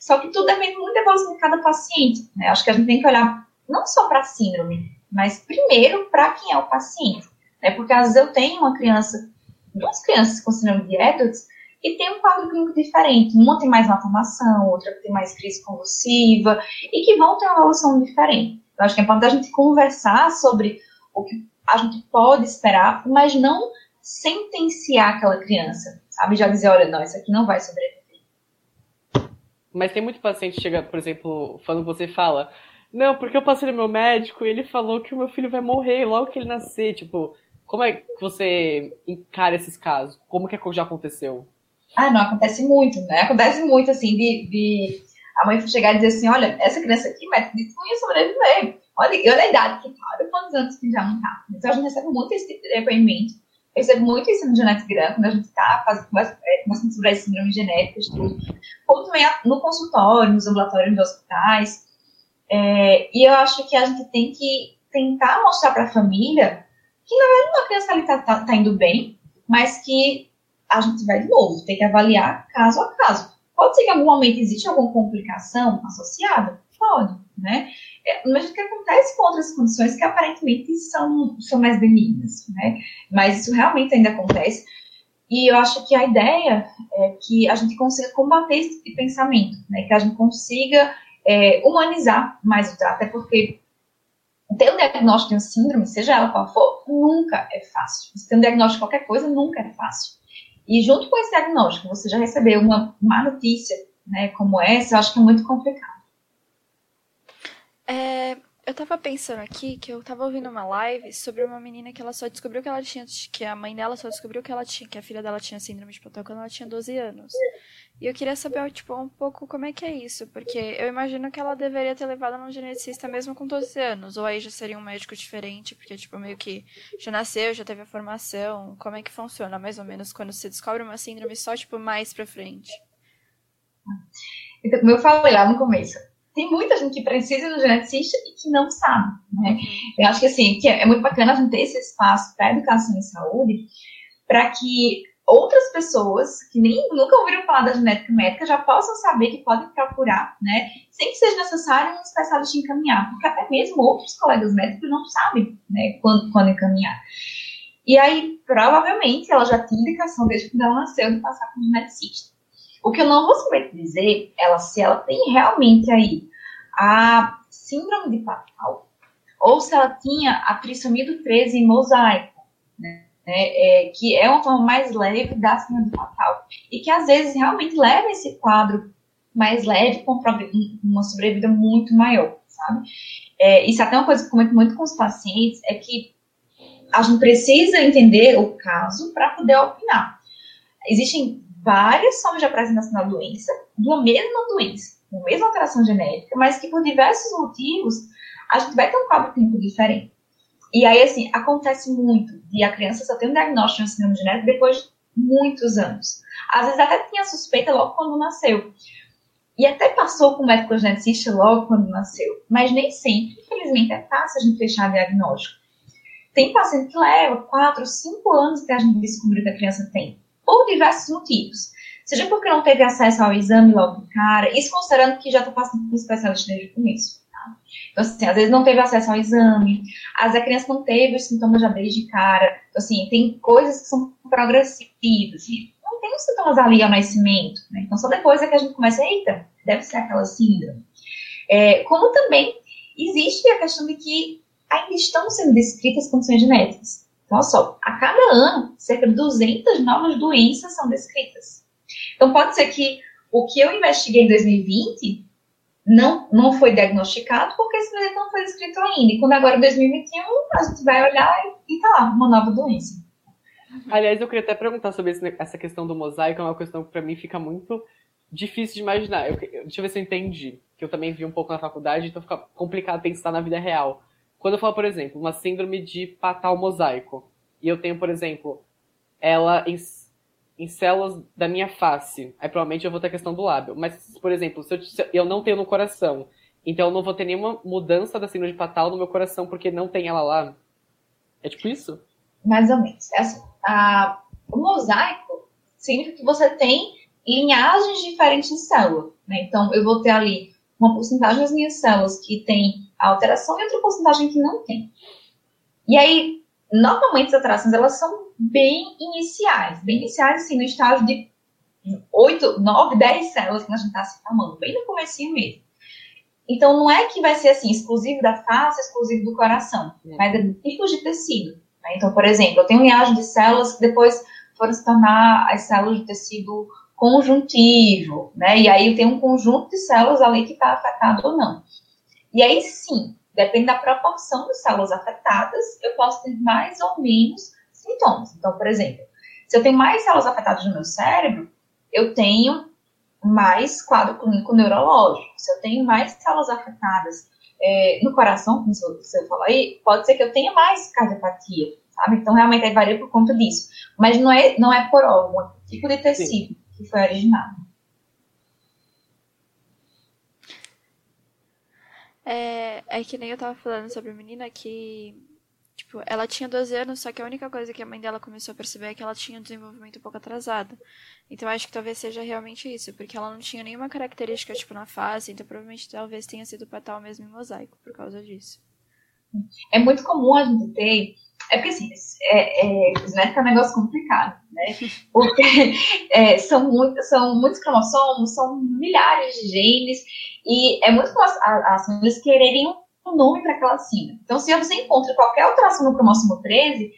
Só que tudo depende muito da evolução de cada paciente. Né? Acho que a gente tem que olhar não só para a síndrome, mas primeiro para quem é o paciente. É porque às vezes eu tenho uma criança, duas crianças com síndrome de Edwards, e tem um quadro clínico diferente. Uma tem mais malformação, outra tem mais crise convulsiva, e que vão ter uma evolução diferente. Eu acho que é importante a gente conversar sobre o que a gente pode esperar, mas não sentenciar aquela criança, sabe? Já dizer, olha, não, isso aqui não vai sobreviver. Mas tem muito paciente que chega, por exemplo, quando você fala, não, porque eu passei no meu médico e ele falou que o meu filho vai morrer logo que ele nascer, tipo, como é que você encara esses casos? Como que já aconteceu? Ah, não, acontece muito, né? Acontece muito, assim, de, de a mãe chegar e dizer assim, olha, essa criança aqui, disse que não ia sobreviver. Olha, olha a idade que tá, olha quantos anos que já não tá. Então a gente recebe muito esse tipo de depoimento. Eu recebo muito isso no Genética Grande, quando a gente está fazendo conversando sobre as síndromes genéticas, tudo. Como também no consultório, nos ambulatórios dos hospitais. É, e eu acho que a gente tem que tentar mostrar para a família que na verdade uma criança ali tá, tá, tá indo bem, mas que a gente vai de novo, tem que avaliar caso a caso. Pode ser que em algum momento existe alguma complicação associada? Pode, né? É, mas o que acontece com outras condições que aparentemente são, são mais benignas, né? Mas isso realmente ainda acontece. E eu acho que a ideia é que a gente consiga combater esse tipo pensamento, né? Que a gente consiga é, humanizar mais o trato, até porque ter um diagnóstico de uma síndrome, seja ela qual for, nunca é fácil. Você ter um diagnóstico de qualquer coisa nunca é fácil. E junto com esse diagnóstico, você já recebeu uma má notícia, né, como essa, eu acho que é muito complicado. É, Eu tava pensando aqui que eu tava ouvindo uma live sobre uma menina que ela só descobriu que ela tinha. que a mãe dela só descobriu que ela tinha, que a filha dela tinha síndrome de Patau quando ela tinha 12 anos. E eu queria saber, tipo, um pouco como é que é isso, porque eu imagino que ela deveria ter levado num geneticista mesmo com 12 anos, ou aí já seria um médico diferente, porque, tipo, meio que já nasceu, já teve a formação. Como é que funciona, mais ou menos, quando você descobre uma síndrome só, tipo, mais pra frente? Então, como eu falei lá no começo, tem muita gente que precisa do geneticista e que não sabe, né? Uhum. Eu acho que, assim, que é muito bacana a gente ter esse espaço para educação em saúde, para que outras pessoas que nem nunca ouviram falar da genética médica já possam saber que podem procurar, né? Sem que seja necessário um especialista encaminhar, porque até mesmo outros colegas médicos não sabem, né, quando, quando encaminhar. E aí, provavelmente, ela já tinha indicação desde quando ela nasceu de passar com geneticista. O que eu não vou saber dizer ela se ela tem realmente aí a síndrome de Patal ou se ela tinha a trissomia do 13 em mosaico, né? É, é, que é uma forma mais leve da síndrome de Patal e que às vezes realmente leva esse quadro mais leve com uma sobrevida muito maior, sabe? É, isso é até uma coisa que eu comento muito com os pacientes é que a gente precisa entender o caso para poder opinar. Existem várias formas de apresentação da doença, de uma mesma doença, uma mesma alteração genética, mas que por diversos motivos a gente vai ter um quadro clínico diferente. E aí, assim, acontece muito de a criança só ter um diagnóstico de um síndrome genético depois de muitos anos. Às vezes até tinha suspeita logo quando nasceu. E até passou com o médico geneticista logo quando nasceu. Mas nem sempre, infelizmente, é fácil a gente fechar diagnóstico. Tem paciente que leva 4, 5 anos até a gente descobrir que a criança tem por diversos motivos. Seja porque não teve acesso ao exame logo de cara, isso considerando que já está passando por um especialista desde o começo. Então, assim, às vezes não teve acesso ao exame, às vezes a criança não teve os sintomas já desde cara. Então, assim, tem coisas que são progressivas. Não tem os sintomas ali ao nascimento. Né? Então, só depois é que a gente começa, eita, deve ser aquela síndrome. É, como também existe a questão de que ainda estão sendo descritas condições genéticas. Então, só, a cada ano, cerca de 200 novas doenças são descritas. Então, pode ser que o que eu investiguei em 2020 não, não foi diagnosticado porque esse doente não foi descrito ainda. E quando agora, em 2021, a gente vai olhar e, tá lá, uma nova doença. Aliás, eu queria até perguntar sobre esse, essa questão do mosaico, é uma questão que para mim fica muito difícil de imaginar. Eu, deixa eu ver se eu entendi, que eu também vi um pouco na faculdade, então fica complicado pensar na vida real. Quando eu falo, por exemplo, uma síndrome de patal mosaico, e eu tenho, por exemplo, ela em, em células da minha face, aí provavelmente eu vou ter a questão do lábio. Mas, por exemplo, se eu, se eu não tenho no coração, então eu não vou ter nenhuma mudança da síndrome patal no meu coração porque não tem ela lá. É tipo isso? Mais ou menos. É assim, a, o mosaico significa que você tem linhagens diferentes de célula. Né? Então, eu vou ter ali uma porcentagem das minhas células que tem alteração e outra porcentagem que não tem. E aí, normalmente as alterações elas são bem iniciais, bem iniciais assim, no estágio de 8, 9, 10 células que a gente está se formando, bem no começo mesmo. Então, não é que vai ser assim, exclusivo da face, exclusivo do coração, é. mas é de tipos de tecido. Né? Então, por exemplo, eu tenho linhagem de células que depois foram se tornar as células de tecido conjuntivo, né? E aí eu tenho um conjunto de células ali que está afetado ou não. E aí sim, depende da proporção de células afetadas, eu posso ter mais ou menos sintomas. Então, por exemplo, se eu tenho mais células afetadas no meu cérebro, eu tenho mais quadro clínico neurológico. Se eu tenho mais células afetadas é, no coração, como você falou aí, pode ser que eu tenha mais cardiopatia, sabe? Então, realmente, aí varia por conta disso. Mas não é, não é por órgão, é tipo de tecido Sim. que foi originado. É, é que nem eu tava falando sobre a menina que, tipo, ela tinha 12 anos, só que a única coisa que a mãe dela começou a perceber é que ela tinha um desenvolvimento um pouco atrasado. Então acho que talvez seja realmente isso, porque ela não tinha nenhuma característica, tipo, na face, então provavelmente talvez tenha sido patal mesmo em mosaico por causa disso. É muito comum a gente ter. É porque assim, é, é, é um negócio complicado, né? Porque é, são, muito, são muitos cromossomos, são milhares de genes, e é muito fácil as famílias quererem um nome para aquela síndrome. Então, se você encontra qualquer alteração no cromossomo 13,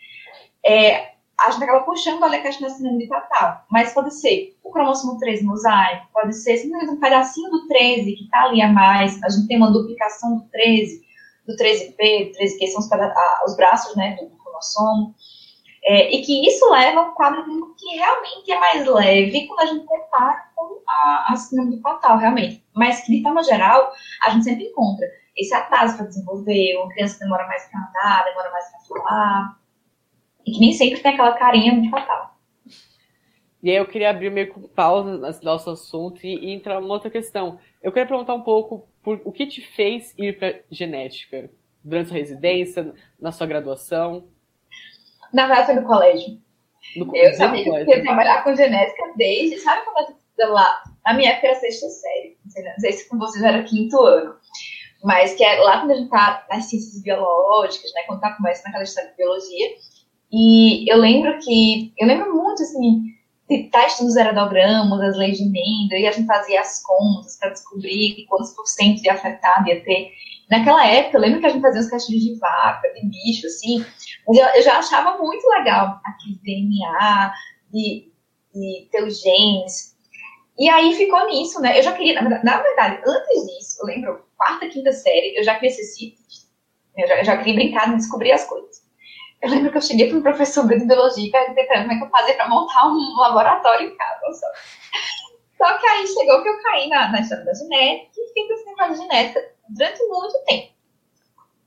é, a gente acaba puxando a síndrome de Fatal. Mas pode ser o cromossomo 13 mosaico, pode ser simplesmente um pedacinho do 13 que está ali a mais, a gente tem uma duplicação do 13, do 13P, 13Q são os, os braços né, do cromossomo, é, e que isso leva a um quadro clínico que realmente é mais leve quando a gente compara com a, a síndrome do fatal, realmente. Mas que, de forma geral, a gente sempre encontra esse atraso para desenvolver, uma criança demora mais para andar, demora mais para falar, e que nem sempre tem aquela carinha de fatal. E aí eu queria abrir meio com pausa no nosso assunto e, e entrar numa outra questão. Eu queria perguntar um pouco por o que te fez ir para genética durante a sua residência, na sua graduação. Na verdade, foi no colégio. No, eu sabia que ia trabalhar com genética desde, sabe quando gente lá? Na minha época era sexta série, não sei se com vocês era quinto ano. Mas que é lá quando a gente tá nas ciências biológicas, né? Quando tá começando naquela história de biologia. E eu lembro que, eu lembro muito, assim, de testes dos aerodogramas, das leis de Mendel, e a gente fazia as contas para descobrir quantos por cento de afetado ia ter. Naquela época, eu lembro que a gente fazia os castilhos de vaca, de bicho, assim, mas eu, eu já achava muito legal aquele DNA, de, de ter os genes. E aí ficou nisso, né? Eu já queria, na, na verdade, antes disso, eu lembro, quarta, quinta série, eu já queria ser cientista. Eu já, eu já queria brincar de descobrir as coisas. Eu lembro que eu cheguei para um professor de biologia e tentando como é que eu fazia para montar um laboratório em casa. Só. só que aí chegou que eu caí na, na história da genética e fiquei pensando em genética durante muito tempo.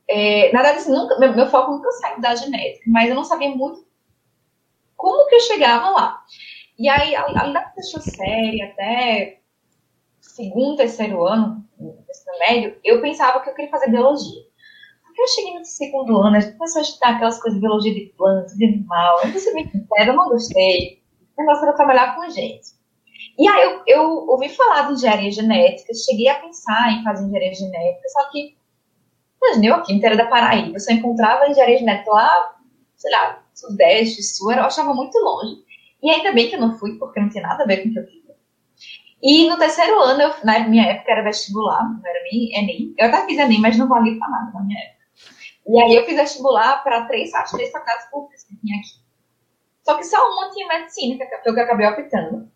É, na verdade, assim, nunca, meu, meu, foco nunca saiu da genética, mas eu não sabia muito como que eu chegava lá. E aí, ali da terceira série até segundo, terceiro ano, ensino médio, eu pensava que eu queria fazer biologia. Porque eu cheguei no segundo ano, a gente começou a estudar aquelas coisas de biologia de plantas, de animal. Eu bem sincera, eu não gostei. O negócio era trabalhar com gente. E aí eu, eu ouvi falar de engenharia genética, cheguei a pensar em fazer engenharia genética, só que, imagina, eu aqui, inteira da Paraíba, eu só encontrava engenharia genética lá, sei lá, sudeste, sul, eu achava muito longe. E ainda bem que eu não fui, porque não tinha nada a ver com o que eu queria. E no terceiro ano, eu, na minha época era vestibular, não era nem Enem. Eu até fiz Enem, mas não valia pra nada na minha época. E aí eu fiz vestibular para três, acho, três faculdades públicas que tinha aqui. Só que só uma tinha medicina, que foi o que eu acabei optando.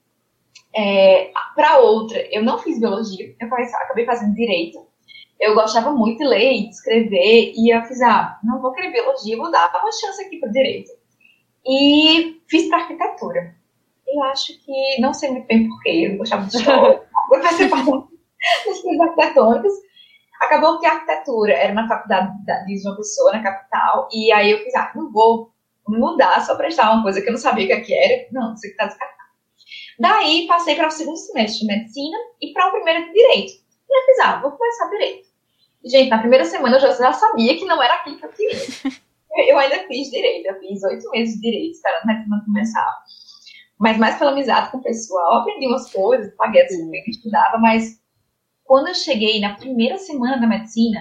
É, para outra, eu não fiz biologia, eu acabei fazendo direito. Eu gostava muito de ler e de escrever, e eu fiz, ah, não vou querer biologia, vou dar uma chance aqui para direito. E fiz para arquitetura. Eu acho que, não sei muito bem porquê, eu gostava de história, fazer parte das coisas arquitetônicas. Acabou que a arquitetura era na faculdade de João Pessoa, na capital, e aí eu fiz, ah, não vou mudar só para estar uma coisa que eu não sabia o que era. Não, isso aqui está descartado. Daí passei para o segundo semestre de medicina e para o primeiro de direito. E eu fiz, ah, vou começar direito. Gente, na primeira semana eu já, já sabia que não era aquilo que eu queria. eu ainda fiz direito, eu fiz oito meses de direito, esperando a medicina começar mas mais pela amizade com o pessoal. Eu aprendi umas coisas, paguei a disciplina, estudava, mas quando eu cheguei na primeira semana da medicina,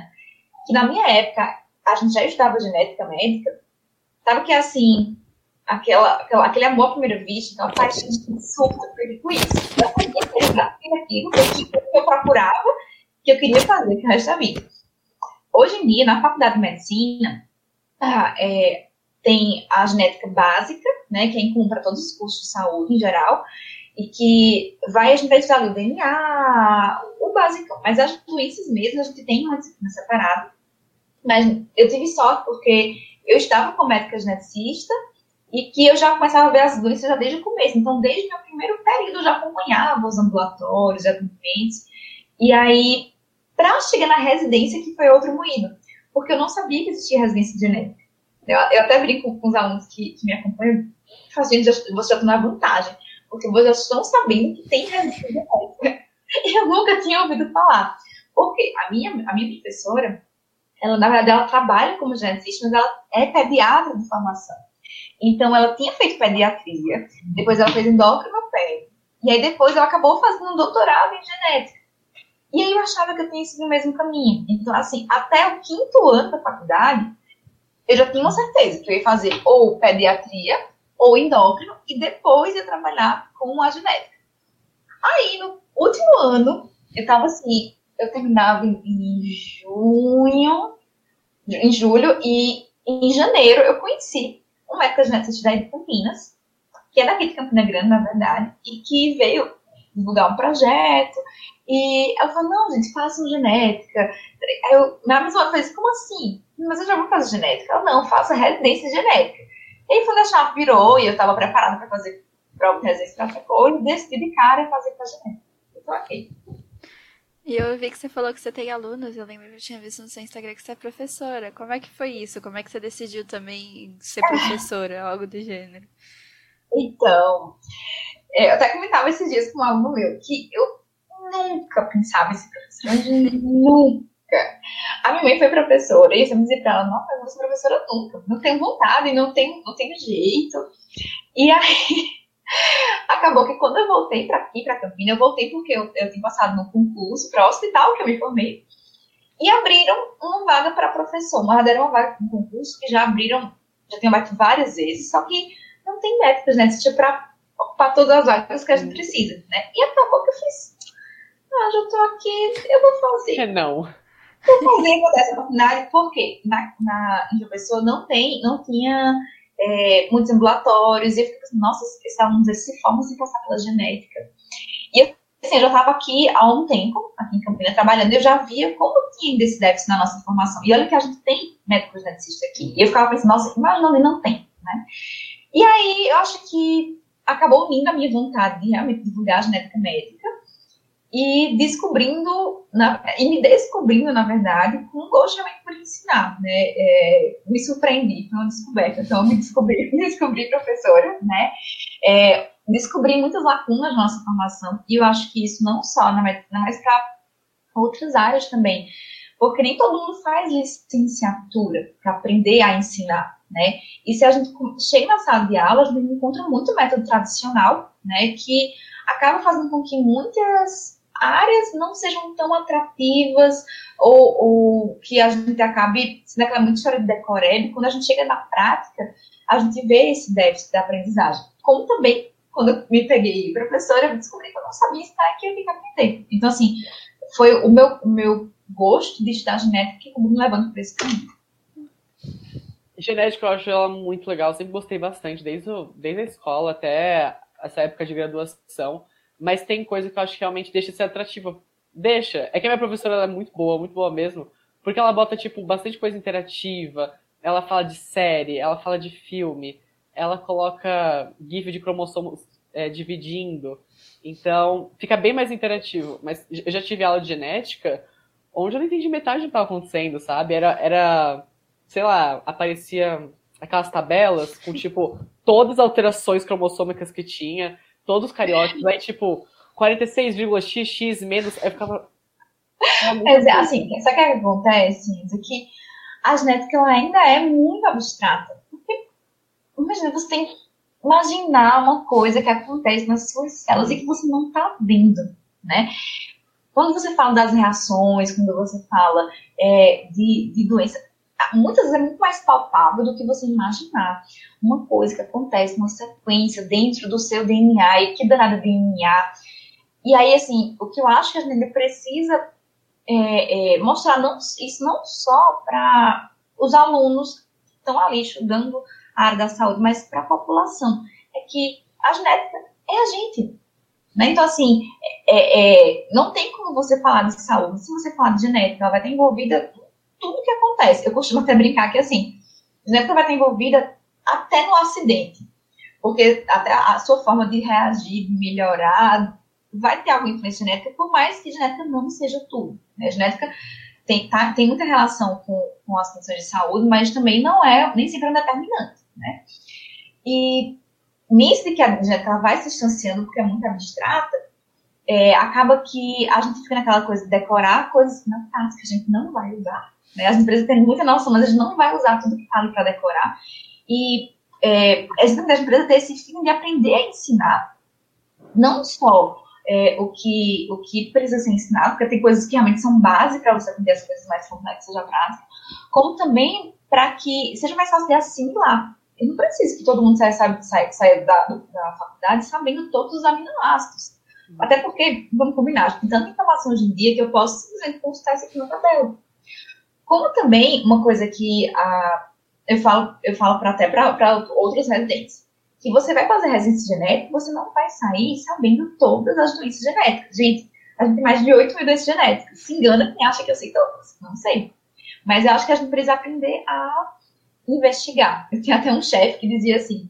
que na minha época a gente já estudava genética médica, sabe que assim, aquela, aquela, aquele amor à primeira vista, então a paixão de surto com isso. Eu sabia que aquilo que eu procurava, que eu queria fazer que o resto da vida. Hoje em dia, na faculdade de medicina, ah, é, tem a genética básica, né, que é incomum para todos os cursos de saúde em geral, e que vai, a gente vai estudar o DNA, o básico, mas as doenças mesmo a gente tem uma disciplina separada. Mas eu tive sorte porque eu estava com médica geneticista e que eu já começava a ver as doenças já desde o começo. Então, desde o meu primeiro período, eu já acompanhava os ambulatórios, os atendimentos. E aí, para chegar na residência, que foi outro moído, porque eu não sabia que existia residência genética. Eu, eu até brinco com os alunos que, que me acompanham, fazendo você já está na vantagem, porque vocês estão sabendo que tem resistência genética. E eu nunca tinha ouvido falar. Porque a minha, a minha professora, ela, na verdade, ela trabalha como geneticista, mas ela é pediatra de formação. Então, ela tinha feito pediatria, depois ela fez endocrinopédia, e aí depois ela acabou fazendo um doutorado em genética. E aí eu achava que eu tinha seguido o mesmo caminho. Então, assim, até o quinto ano da faculdade, eu já tinha uma certeza que eu ia fazer ou pediatria ou endócrino e depois ia trabalhar com a genética. Aí, no último ano, eu tava assim, eu terminava em, junho, em julho, e em janeiro eu conheci um médico geneticista de Campinas, que é daqui de Campina Grande, na verdade, e que veio divulgar um projeto. E ela falou, não, gente, façam genética. Aí eu, na mesma coisa, como assim? Mas eu já vou fazer genética. Ela, não, faça residência genética. E aí, quando a chave virou e eu estava preparada para fazer prova de residência para outra coisa, decidi de cara fazer para genética. Então, ok. E eu vi que você falou que você tem alunos, eu lembro que eu tinha visto no seu Instagram que você é professora. Como é que foi isso? Como é que você decidiu também ser professora, algo do gênero? Então, é, eu até comentava esses dias com um aluno meu que eu nunca pensava em ser professora, nunca. A minha mãe foi professora, e eu dizia pra ela, não, eu vou ser professora nunca, não tenho vontade, não tenho, não tenho jeito. E aí, acabou que quando eu voltei para aqui, para Campinas, eu voltei porque eu, eu tinha passado no concurso para o hospital que eu me formei, e abriram uma vaga para professor, mas deram uma vaga para um concurso que já abriram, já tinham aberto várias vezes, só que não tem médicos, né, para ocupar todas as vagas que a gente precisa, né, e acabou que eu fiz, ah, já tô aqui, eu vou fazer. É não. Vou fazer, vou dar essa oportunidade, porque na, na, em Pessoa não tem, não tinha é, muitos ambulatórios, e eu fico assim, nossa, esses alunos eles se formam sem passar pela genética. E eu, assim, eu já estava aqui há um tempo, aqui em Campinas, trabalhando, e eu já via como tinha desse déficit na nossa formação. E olha que a gente tem médicos geneticistas aqui. E eu ficava pensando, nossa, imagina onde não tem, né? E aí, eu acho que acabou unindo a minha vontade de realmente divulgar a genética médica e descobrindo, na, e me descobrindo, na verdade, com um gosto realmente por ensinar, né? É, me surpreendi, foi uma descoberta, então me descobri, me descobri professora, né? É, descobri muitas lacunas na nossa formação, e eu acho que isso não só na medicina, mas para outras áreas também, porque nem todo mundo faz licenciatura para aprender a ensinar, né? E se a gente chega na sala de aula, a gente encontra muito método tradicional, né? Que acaba fazendo com que muitas áreas não sejam tão atrativas ou, ou que a gente acabe sendo aquela muita história de decoreba. Quando a gente chega na prática, a gente vê esse déficit da aprendizagem. Como também, quando eu me peguei professora, eu descobri que eu não sabia estar aqui, eu tinha que aprender. Então, assim, foi o meu, o meu gosto de estudar genética que me levando para esse caminho. Genética eu acho ela muito legal, eu sempre gostei bastante, desde, o, desde a escola até essa época de graduação mas tem coisa que eu acho que realmente deixa de ser atrativa. Deixa. É que a minha professora é muito boa, muito boa mesmo, porque ela bota, tipo, bastante coisa interativa, ela fala de série, ela fala de filme, ela coloca GIF de cromossomos é, dividindo. Então, fica bem mais interativo. Mas eu já tive aula de genética, onde eu não entendi metade do que estava acontecendo, sabe? Era, era, sei lá, aparecia aquelas tabelas com, tipo, todas as alterações cromossômicas que tinha todos cariocas, aí tipo, 46,xx menos, aí ficava. Mas, assim, sabe o que acontece, Isa? Que a genética ainda é muito abstrata. Porque, imagina, você tem que imaginar uma coisa que acontece nas suas células e que você não está vendo, né? Quando você fala das reações, quando você fala é, de, de doença, muitas vezes é muito mais palpável do que você imaginar. Uma coisa que acontece, uma sequência dentro do seu DNA, e que danada DNA. E aí, assim, o que eu acho que a gente precisa é, é, mostrar não, isso não só para os alunos que estão ali estudando a área da saúde, mas para a população. É que a genética é a gente. Né? Então, assim, é, é, não tem como você falar de saúde. Se você falar de genética, ela vai estar envolvida tudo que acontece. Eu costumo até brincar que, assim, genética vai estar envolvida até no acidente. Porque até a sua forma de reagir, melhorar, vai ter alguma influência genética, por mais que genética não seja tudo. Né? A genética tem, tá, tem muita relação com, com as condições de saúde, mas também não é, nem sempre é determinante, né? E nisso de que a genética vai se distanciando porque é muito abstrata, é, acaba que a gente fica naquela coisa de decorar coisas na prática que a gente não vai usar. Né? As empresas têm muita noção, mas a gente não vai usar tudo que está ali para decorar. E é, as empresas têm esse fim de aprender a ensinar. Não só é, o, que, o que precisa ser ensinado, porque tem coisas que realmente são base para você aprender as coisas mais complexas da prática, como também para que seja mais fácil de assimilar. Eu não preciso que todo mundo saia, saia, saia da, da faculdade sabendo todos os aminoácidos. Até porque, vamos combinar, tem tanta informação hoje em dia que eu posso simplesmente consultar isso aqui no tabela. Como também uma coisa que eu falo, eu falo pra, até para outros residentes, que você vai fazer resistência genética, você não vai sair sabendo todas as doenças genéticas. Gente, a gente tem mais de 8 mil doenças genéticas. Se engana quem acha que eu sei todas. Não sei. Mas eu acho que a gente precisa aprender a investigar. Eu tinha até um chefe que dizia assim: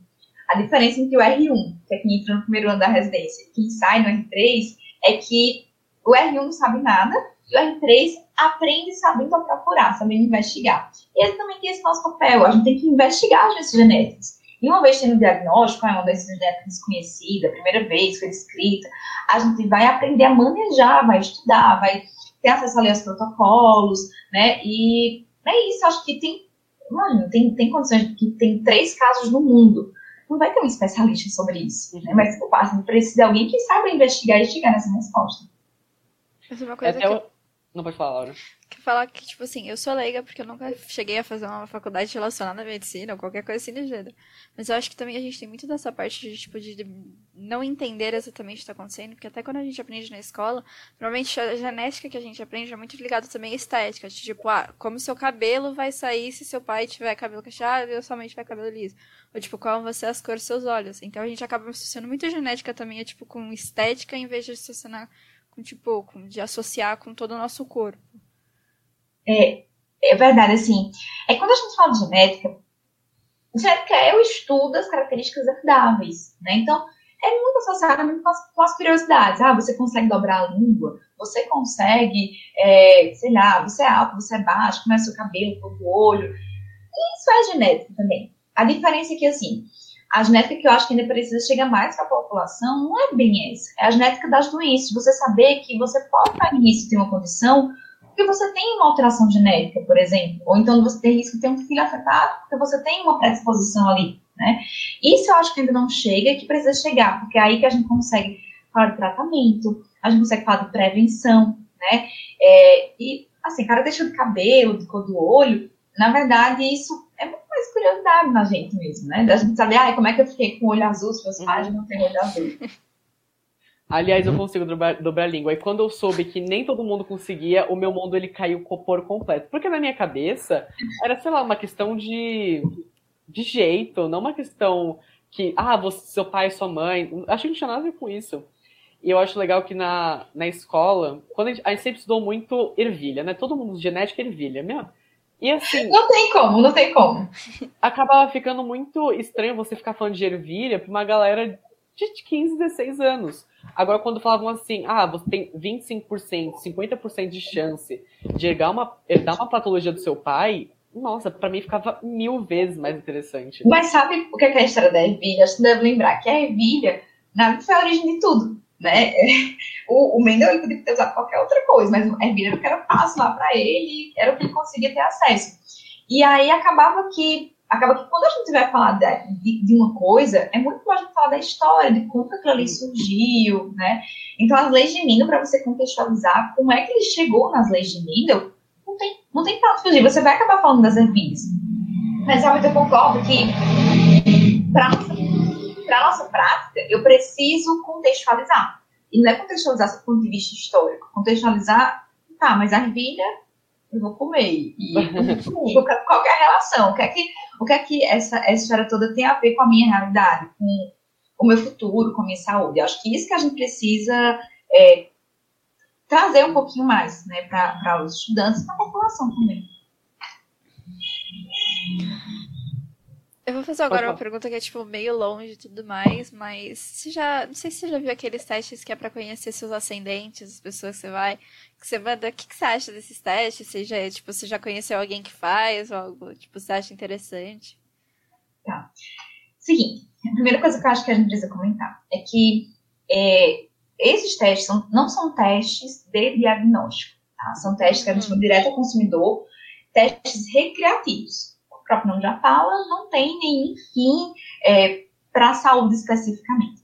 a diferença entre o R1, que é quem entra no primeiro ano da residência, e quem sai no R3, é que o R1 não sabe nada e o R3 aprende sabendo procurar, sabendo investigar. E ele também tem esse nosso papel, a gente tem que investigar as doenças genéticas. E uma vez tendo o diagnóstico, é uma doença genética desconhecida, primeira vez foi descrita, a gente vai aprender a manejar, vai estudar, vai ter acesso ali aos protocolos, né? E é isso, acho que tem, imagina, tem, tem condições de que tem três casos no mundo. Não vai ter um especialista sobre isso, né? Mas o paciente precisa de alguém que saiba investigar e chegar nessa resposta. Essa é uma coisa é que... Não pode falar, Laura. Quer falar que, tipo assim, eu sou leiga porque eu nunca cheguei a fazer uma faculdade relacionada à medicina ou qualquer coisa assim do gênero. Mas eu acho que também a gente tem muito dessa parte de, tipo, de não entender exatamente o que está acontecendo, porque até quando a gente aprende na escola, normalmente a genética que a gente aprende é muito ligada também à estética. De, tipo, ah, como seu cabelo vai sair se seu pai tiver cabelo cacheado e sua mãe tiver cabelo liso. Ou, tipo, qual vão ser as cores dos seus olhos. Então a gente acaba associando muito a genética também, tipo, com estética em vez de associar tipo, de associar com todo o nosso corpo. É, é verdade, assim. É quando a gente fala de genética, genética é o estudo das características herdáveis, né? Então, é muito associada com as, com as curiosidades. Ah, você consegue dobrar a língua, você consegue, é, sei lá, você é alto, você é baixo, como é seu cabelo, o olho. Isso é genética também. A diferença é que, assim, a genética que eu acho que ainda precisa chegar mais para a população não é bem essa. É a genética das doenças. Você saber que você pode estar em risco de ter uma condição porque você tem uma alteração genética, por exemplo. Ou então você tem risco de ter um filho afetado porque você tem uma predisposição ali. Né? Isso eu acho que ainda não chega e que precisa chegar, porque é aí que a gente consegue falar de tratamento, a gente consegue falar de prevenção, né? É, e, assim, cara deixa de cabelo, de cor do olho, na verdade, isso mais curiosidade na gente mesmo, né? Da gente saber, ah, como é que eu fiquei com o olho azul se meus pais não têm olho azul. Aliás, eu consigo dobrar, dobrar, a língua. E quando eu soube que nem todo mundo conseguia, o meu mundo ele caiu por completo. Porque na minha cabeça era, sei lá, uma questão de, de jeito, não uma questão que, ah, você, seu pai sua mãe. Acho que não tinha nada a ver com isso. E eu acho legal que na, na escola, quando a gente, a gente sempre estudou muito ervilha, né? Todo mundo genética ervilha. Minha, e assim. Não tem como, não tem como. Acabava ficando muito estranho você ficar falando de ervilha pra uma galera de 15, 16 anos. Agora, quando falavam assim, ah, você tem 25%, 50% de chance de herdar uma, herdar uma patologia do seu pai, nossa, para mim ficava mil vezes mais interessante. Mas sabe o que é a história da ervilha? Você deve lembrar que a ervilha, na foi a origem de tudo né? O, o Mendel ele podia ter usado qualquer outra coisa, mas a ervilha era o que era fácil lá para ele, era o que ele conseguia ter acesso. E aí acabava que acaba que quando a gente vai falar de, de, uma coisa, é muito bom a gente falar da história, de como aquilo ali surgiu, né? Então, as leis de Mendel, para você contextualizar como é que ele chegou nas leis de Mendel, não tem, não tem pra fugir. Você vai acabar falando das ervilhas. Mas, realmente, eu concordo que para para nossa prática, eu preciso contextualizar. E não é contextualizar do ponto de vista histórico. Contextualizar, tá, mas a ervilha eu vou comer. E qual é a relação? O que é que, o que, é que essa, essa história toda tem a ver com a minha realidade, com o meu futuro, com a minha saúde? Eu acho que isso que a gente precisa é, trazer um pouquinho mais né, para os estudantes e para a população também. Eu vou fazer agora uma pergunta que é, tipo, meio longe e tudo mais, mas você já. Não sei se você já viu aqueles testes que é pra conhecer seus ascendentes, as pessoas que você vai. Que você manda. O que, que você acha desses testes? Você já, tipo, você já conheceu alguém que faz ou algo, tipo, você acha interessante? Tá. Seguinte, a primeira coisa que eu acho que a gente precisa comentar é que é, esses testes são, não são testes de diagnóstico, tá? São testes que a gente uhum. direto ao consumidor, testes recreativos próprio nome já fala, não tem nenhum fim é, para a saúde especificamente.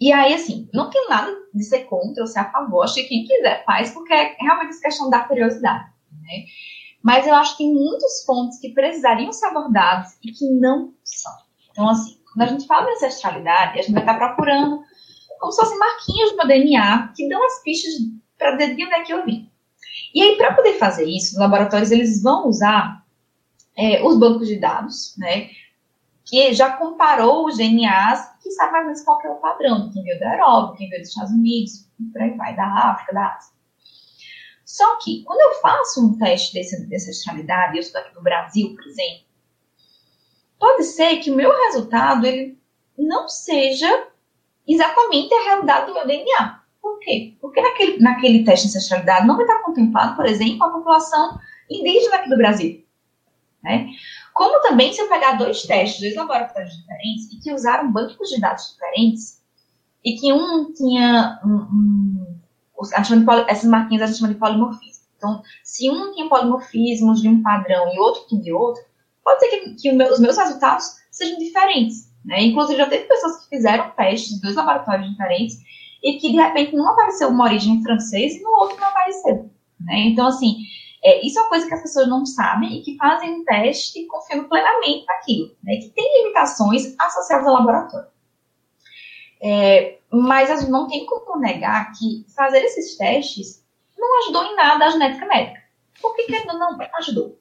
E aí, assim, não tem nada de ser contra ou ser a favor, acho que quem quiser faz, porque é realmente essa questão da curiosidade, né? Mas eu acho que tem muitos pontos que precisariam ser abordados e que não são. Então, assim, quando a gente fala de ancestralidade, a gente vai estar procurando como se fossem marquinhos do DNA que dão as pistas para dizer de onde é que eu vim. E aí, para poder fazer isso, os laboratórios eles vão usar é, os bancos de dados, né? que já comparou os DNAs que sabe mais ou menos qual é o padrão, quem veio da Europa, quem veio dos Estados Unidos, por aí vai, da África, da Ásia. Só que, quando eu faço um teste desse, dessa eu estou aqui no Brasil, por exemplo, pode ser que o meu resultado ele não seja exatamente a realidade do meu DNA. Por quê? Porque naquele, naquele teste de ancestralidade não vai estar contemplado, por exemplo, a população indígena aqui do Brasil. Né? Como também, se eu pegar dois testes, dois laboratórios diferentes, e que usaram bancos de dados diferentes, e que um tinha um, um, essas marquinhas a gente chama de polimorfismo. Então, se um tinha polimorfismos de um padrão e outro tinha de outro, pode ser que, que os meus resultados sejam diferentes. Né? Inclusive, já teve pessoas que fizeram testes de dois laboratórios diferentes e que, de repente, não apareceu uma origem francesa e no outro não apareceu. Né? Então, assim, é, isso é uma coisa que as pessoas não sabem e que fazem um teste confiando plenamente naquilo, né? que tem limitações associadas ao laboratório. É, mas não tem como negar que fazer esses testes não ajudou em nada a genética médica. Por que, que não ajudou?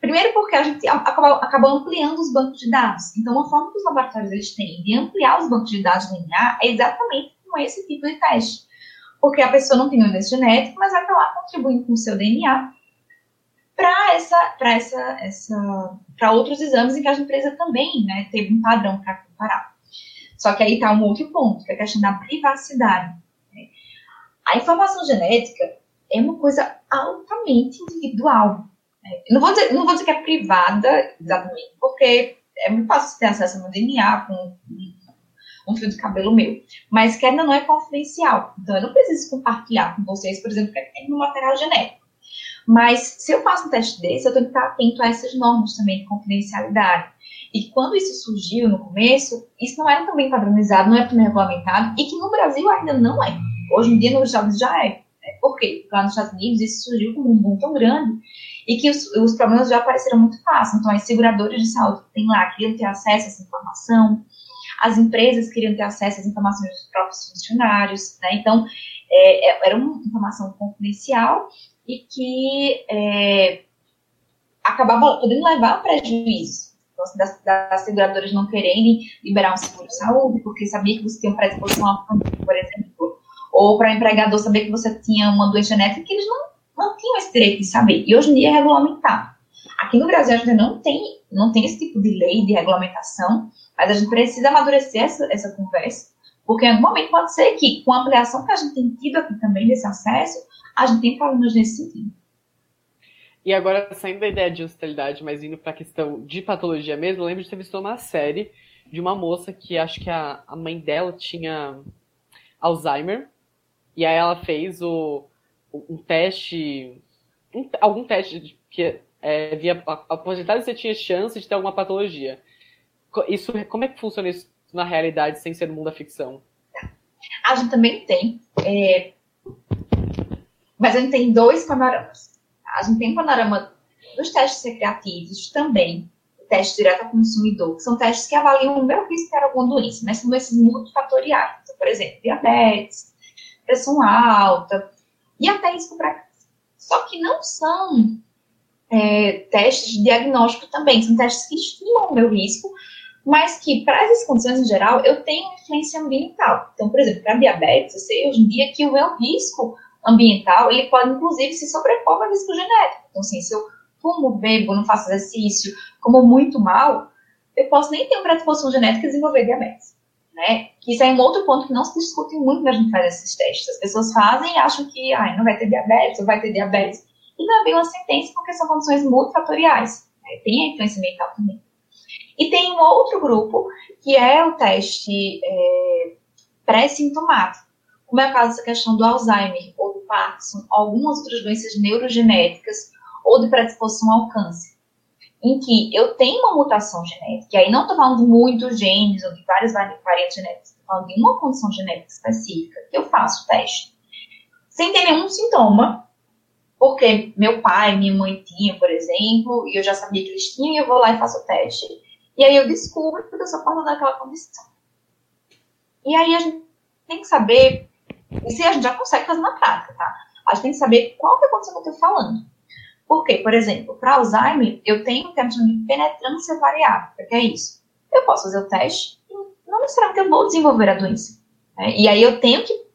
Primeiro porque a gente acabou, ampliando os bancos de dados. Então, uma forma que os laboratórios eles têm de ampliar os bancos de dados do DNA é exatamente com esse tipo de teste. Porque a pessoa não tem um genético, mas vai estar lá contribuindo com o seu DNA para essa, para essa, essa, para outros exames em que a empresa também, né, teve um padrão para comparar. Só que aí está um outro ponto, que é a questão da privacidade. Né? A informação genética é uma coisa altamente individual. Né? Não vou dizer, não vou dizer que é privada exatamente, porque é muito fácil ter acesso ao meu DNA com um fio de cabelo meu, mas que ainda não é confidencial. Então eu não preciso compartilhar com vocês, por exemplo, que é no material genético. Mas se eu faço um teste desse, eu tenho que estar atento a essas normas também de confidencialidade. E quando isso surgiu no começo, isso não era também padronizado, não era também regulamentado, e que no Brasil ainda não é. Hoje em dia, nos Estados já é. Por quê? Lá nos Estados Unidos, isso surgiu como um boom tão grande e que os, os problemas já apareceram muito fácil. Então, as seguradoras de saúde que tem lá queriam ter acesso a essa informação, as empresas queriam ter acesso às informações dos próprios funcionários, né? Então, é, é era uma informação confidencial e que é, acabava podendo levar a prejuízo. Então, das, das, seguradoras não quererem liberar um seguro de saúde, porque sabia que você tinha predisposição a por exemplo, ou para o empregador saber que você tinha uma doença genética que eles não, não tinham esse direito de saber. E hoje em dia é regulamentado. Aqui no Brasil a gente não tem, não tem esse tipo de lei de regulamentação, mas a gente precisa amadurecer essa, essa conversa, porque em algum momento pode ser que, com a ampliação que a gente tem tido aqui também desse acesso, a gente tem problemas nesse sentido. E agora, saindo da ideia de hostilidade, mas indo para a questão de patologia mesmo, eu lembro de ter visto uma série de uma moça que acho que a, a mãe dela tinha Alzheimer, e aí ela fez o, um teste, um, algum teste que é, via a, a possibilidade de você tinha chance de ter alguma patologia. Isso, como é que funciona isso na realidade, sem ser no mundo da ficção? A gente também tem. É, mas a gente tem dois panoramas. A gente tem um panorama dos testes recreativos também, o teste direto ao consumidor, que são testes que avaliam o meu risco para alguma doença, mas são doenças multifatoriais. Então, por exemplo, diabetes, pressão alta e até risco para. Só que não são é, testes de diagnóstico também, são testes que estimam o meu risco, mas que, para essas condições em geral, eu tenho influência ambiental. Então, por exemplo, para diabetes, eu sei hoje em dia que o meu risco ambiental, ele pode, inclusive, se sobrepor ao risco genético. Então, assim, se eu fumo, bebo, não faço exercício, como muito mal, eu posso nem ter uma predisposição genética e desenvolver diabetes. Né? Isso é um outro ponto que não se discute muito quando a gente faz esses testes. As pessoas fazem e acham que ai, não vai ter diabetes, ou vai ter diabetes. E não é bem uma sentença, porque são condições multifatoriais. Né? Tem a influência ambiental também. E tem um outro grupo, que é o teste é, pré-sintomático, como é o caso dessa questão do Alzheimer ou do Parkinson, algumas outras doenças neurogenéticas ou de predisposição ao câncer, em que eu tenho uma mutação genética, e aí não estou falando de muitos genes ou de várias variantes genéticas, estou falando de uma condição genética específica, que eu faço o teste, sem ter nenhum sintoma, porque meu pai, minha mãe tinham, por exemplo, e eu já sabia que eles tinham, e eu vou lá e faço o teste. E aí eu descubro que eu sou portadora daquela condição. E aí a gente tem que saber, isso a gente já consegue fazer na prática, tá? A gente tem que saber qual que é a condição que eu estou falando. Porque, por exemplo, para Alzheimer, eu tenho um termo de penetrância variável. O que é isso? eu posso fazer o teste e não necessariamente eu vou desenvolver a doença. Né? E aí eu tenho que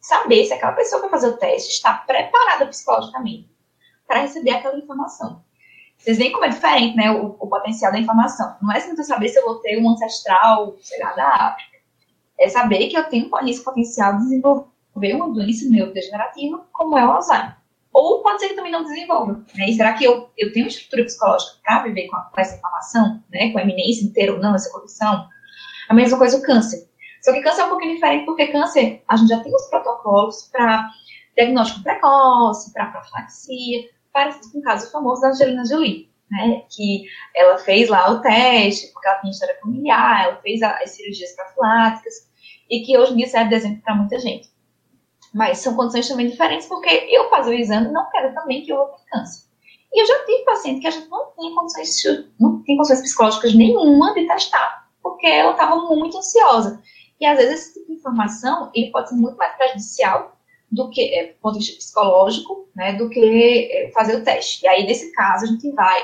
saber se aquela pessoa que vai fazer o teste está preparada psicologicamente para receber aquela informação. Vocês veem como é diferente, né, o, o potencial da informação. Não é simplesmente saber se eu vou ter um ancestral, sei lá, da África. É saber que eu tenho risco potencial de desenvolver uma doença neurodegenerativa, como é o Alzheimer. Ou pode ser que também não desenvolva. Né? E será que eu, eu tenho estrutura psicológica para viver com, com, essa informação, né? com a eminência inteira ou não, essa condição? A mesma coisa o câncer. Só que câncer é um pouquinho diferente, porque câncer, a gente já tem os protocolos para diagnóstico precoce, para profilaxia, parecido com o caso famoso da Angelina Jolie, né? Que ela fez lá o teste, porque ela tinha história familiar, ela fez as cirurgias profiláticas, e que hoje em dia serve de exemplo para muita gente. Mas são condições também diferentes, porque eu fazer o exame não quero também que eu vou ter câncer. E eu já tive paciente que a gente não tinha condições, não tinha condições psicológicas nenhuma de testar, porque ela estava muito ansiosa. E às vezes esse tipo de informação ele pode ser muito mais prejudicial do que, é, do ponto de vista psicológico, né, do que é, fazer o teste. E aí, nesse caso, a gente vai,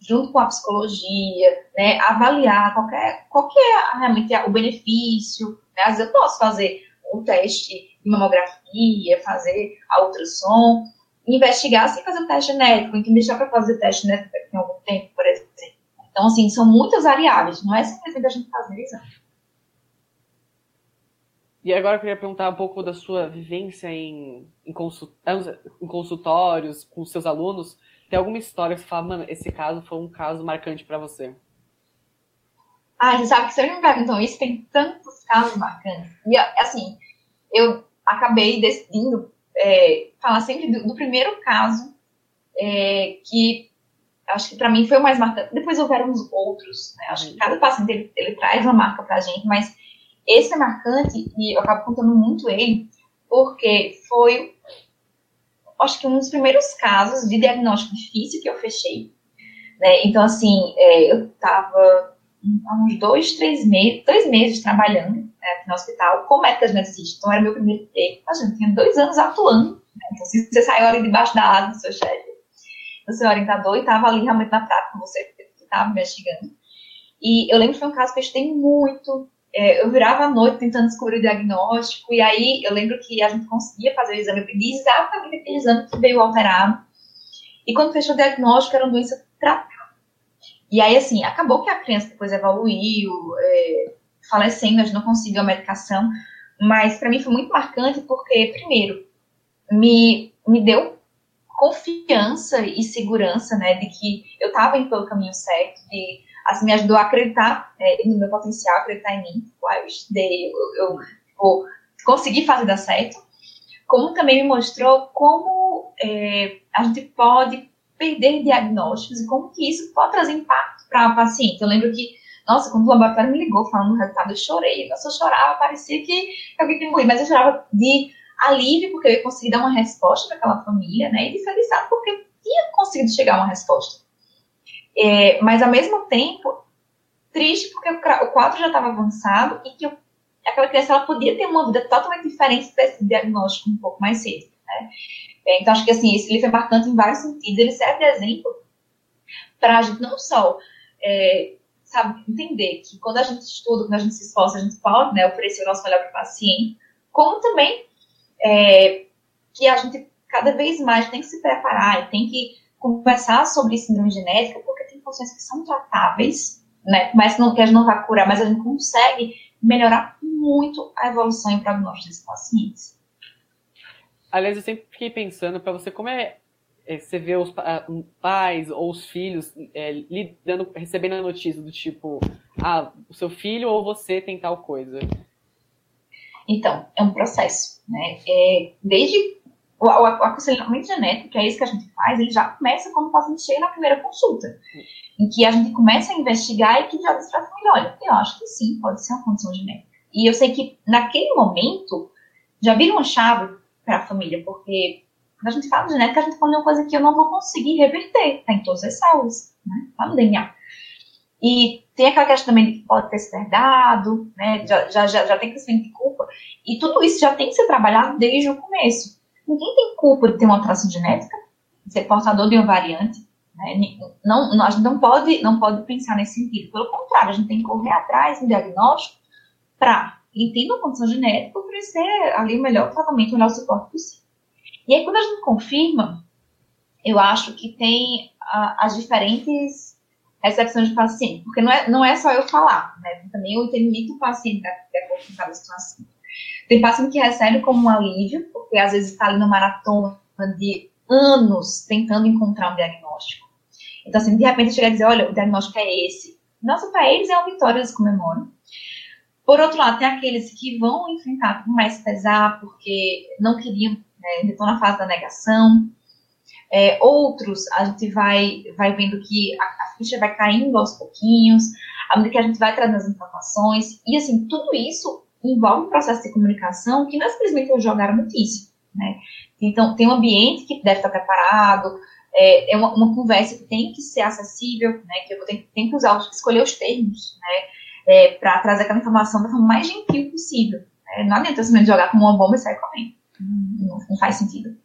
junto com a psicologia, né, avaliar qualquer, qual que é realmente o benefício. Né? Às vezes eu posso fazer um teste de mamografia, fazer a ultrassom, investigar sem fazer o teste genético, então deixar para fazer o teste genético em algum tempo, por exemplo. Então, assim, são muitas variáveis, não é simplesmente a gente fazer exame. E agora eu queria perguntar um pouco da sua vivência em, em, em consultórios com seus alunos. Tem alguma história que você fala, mano, esse caso foi um caso marcante para você? Ah, você sabe que sempre me perguntam isso, tem tantos casos marcantes. E, assim, eu acabei decidindo é, falar sempre do, do primeiro caso, é, que acho que para mim foi o mais marcante. Depois houveram uns outros, né? Acho que cada paciente ele, ele traz uma marca pra gente, mas esse é marcante e eu acabo contando muito ele, porque foi, acho que um dos primeiros casos de diagnóstico difícil que eu fechei. Né? Então, assim, é, eu estava há uns dois, três meses, três meses trabalhando né, no hospital médica geneticista. Então, era meu primeiro tempo. A gente tinha dois anos atuando. Né? Então, se você saiu ali debaixo da asa do seu chefe, do seu orientador, e estava ali realmente na prática com você, que estava investigando. E eu lembro que foi um caso que eu estudei muito, é, eu virava à noite tentando descobrir o diagnóstico, e aí eu lembro que a gente conseguia fazer o exame, eu pedi exatamente aquele exame que veio alterado, e quando fechou o diagnóstico era uma doença tratável. E aí, assim, acabou que a criança depois evoluiu, é, falecendo, a gente não conseguiu a medicação, mas para mim foi muito marcante porque, primeiro, me, me deu confiança e segurança, né, de que eu estava indo pelo caminho certo, de assim, me ajudou a acreditar é, no meu potencial, acreditar em mim. Tipo, eu estudei, eu, eu tipo, consegui fazer dar certo. Como também me mostrou como é, a gente pode perder diagnósticos e como que isso pode trazer impacto para o paciente. Eu lembro que, nossa, quando o laboratório me ligou falando do resultado, eu chorei. Nossa, eu chorava, parecia que alguém tinha morrido, mas eu chorava de alívio porque eu ia conseguir dar uma resposta para aquela família, né? E de felicidade porque tinha conseguido chegar a uma resposta. É, mas ao mesmo tempo, triste porque o quadro já estava avançado e que aquela criança ela podia ter uma vida totalmente diferente desse diagnóstico um pouco mais cedo. Né? É, então acho que assim, esse livro é marcante em vários sentidos. Ele serve de exemplo para a gente não só é, sabe, entender que quando a gente estuda, quando a gente se esforça, a gente pode né, oferecer o nosso melhor para o paciente, como também é, que a gente cada vez mais tem que se preparar e tem que conversar sobre síndrome genética, porque tem funções que são tratáveis, né? Mas não, que a gente não vai curar, mas a gente consegue melhorar muito a evolução e prognóstico desses pacientes. Aliás, eu sempre fiquei pensando para você como é, é, você vê os pais ou os filhos é, lidando, recebendo a notícia do tipo, ah, o seu filho ou você tem tal coisa. Então, é um processo, né? É, desde o, o, aconselhamento genético, que é isso que a gente faz, ele já começa quando o paciente chega na primeira consulta, em que a gente começa a investigar e que já diz para a família, olha, eu acho que sim, pode ser uma condição genética. E eu sei que naquele momento já vira uma chave para a família, porque quando a gente fala de genética, a gente fala de uma coisa que eu não vou conseguir reverter, está em todas as células, né? Tá no DNA. E tem aquela questão também de que pode ter herdado, né? Já, já, já, já tem crescimento de culpa. E tudo isso já tem que ser trabalhado desde o começo. Ninguém tem culpa de ter uma alteração genética, de ser portador de uma variante. Né? Não, não, a gente não pode, não pode pensar nesse sentido. Pelo contrário, a gente tem que correr atrás do diagnóstico para, entender a condição genética, oferecer ali o melhor tratamento, o melhor suporte possível. E aí, quando a gente confirma, eu acho que tem a, as diferentes recepções de paciente, porque não é, não é só eu falar, né? Também eu entendimento do paciente acordo com cada situação. Tem paciente que recebe como um alívio, porque às vezes está ali na maratona de anos tentando encontrar um diagnóstico. Então, assim, de repente chega a dizer, olha, o diagnóstico é esse. Nossa, para eles é uma vitória, eles comemoram. Por outro lado, tem aqueles que vão enfrentar com mais pesar, porque não queriam, né, estão na fase da negação. É, outros, a gente vai, vai vendo que a, a, ficha vai caindo aos pouquinhos, à medida que a gente vai trazendo as informações. E, assim, tudo isso envolve um processo de comunicação que não é simplesmente eu jogar a notícia, né? Então, tem um ambiente que deve estar preparado, é, é uma, uma, conversa que tem que ser acessível, né? Que eu tenho, tenho que usar, escolher os termos, né? É, para trazer aquela informação da forma mais gentil possível. Né? Não adianta simplesmente jogar como uma bomba e sair correndo. Não, não faz sentido.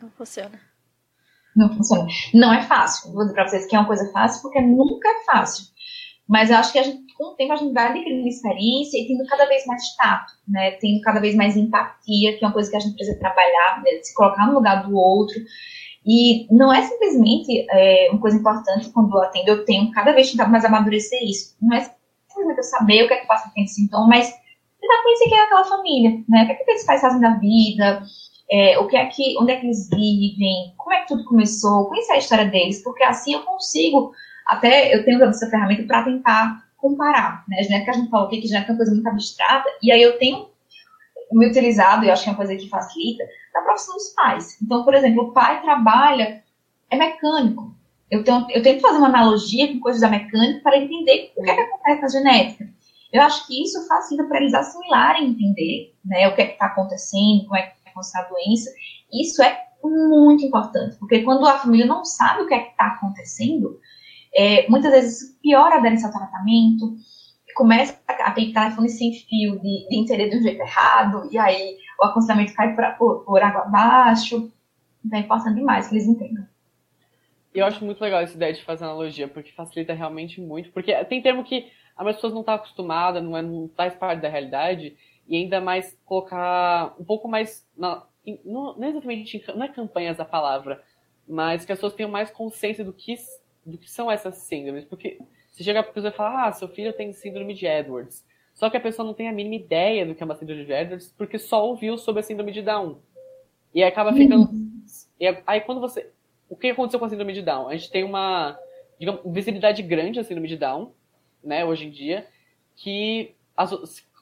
Não funciona. Não funciona. Não é fácil. Vou dizer para vocês que é uma coisa fácil, porque nunca é fácil. Mas eu acho que a gente, com o tempo a gente vai adquirindo experiência e tendo cada vez mais tato, né? Tendo cada vez mais empatia, que é uma coisa que a gente precisa trabalhar, né? se colocar no lugar do outro. E não é simplesmente é, uma coisa importante quando eu atendo, eu tenho cada vez tentado mais amadurecer isso. Não é simplesmente eu saber o que é que passa aquele sintoma, mas tentar conhecer quem é aquela família, né? O que é que eles fazem na vida, é, o que é que, onde é que eles vivem, como é que tudo começou, conhecer a história deles, porque assim eu consigo, até eu tenho essa ferramenta para tentar comparar, né? Genética a gente falou aqui que genética é uma coisa muito abstrata, e aí eu tenho me utilizado, e acho que é uma coisa que facilita, na profissão dos pais. Então, por exemplo, o pai trabalha, é mecânico. Eu, tenho, eu tento fazer uma analogia com coisas da mecânica para entender o que é que acontece na genética. Eu acho que isso facilita para eles assimilarem, entender né, o que é que está acontecendo, como é que é a doença. Isso é muito importante, porque quando a família não sabe o que é que está acontecendo, é, muitas vezes piora a aderência ao tratamento, começa a ter telefone sem fio de, de entender de um jeito errado, e aí o aconselhamento cai por, por, por água abaixo. Então é importante demais que eles entendam. Eu acho muito legal essa ideia de fazer analogia, porque facilita realmente muito. Porque tem termo que as pessoas não estão acostumadas, não, é, não faz parte da realidade, e ainda mais colocar um pouco mais. Na, não, não, exatamente, não é campanhas a palavra, mas que as pessoas tenham mais consciência do que, do que são essas síndromes. Porque você chega pra pessoa e fala, ah, seu filho tem síndrome de Edwards. Só que a pessoa não tem a mínima ideia do que é uma síndrome de Edwards, porque só ouviu sobre a síndrome de Down. E aí acaba ficando. Uhum. E aí quando você. O que aconteceu com a síndrome de Down? A gente tem uma digamos, visibilidade grande da síndrome de Down, né, hoje em dia, que as,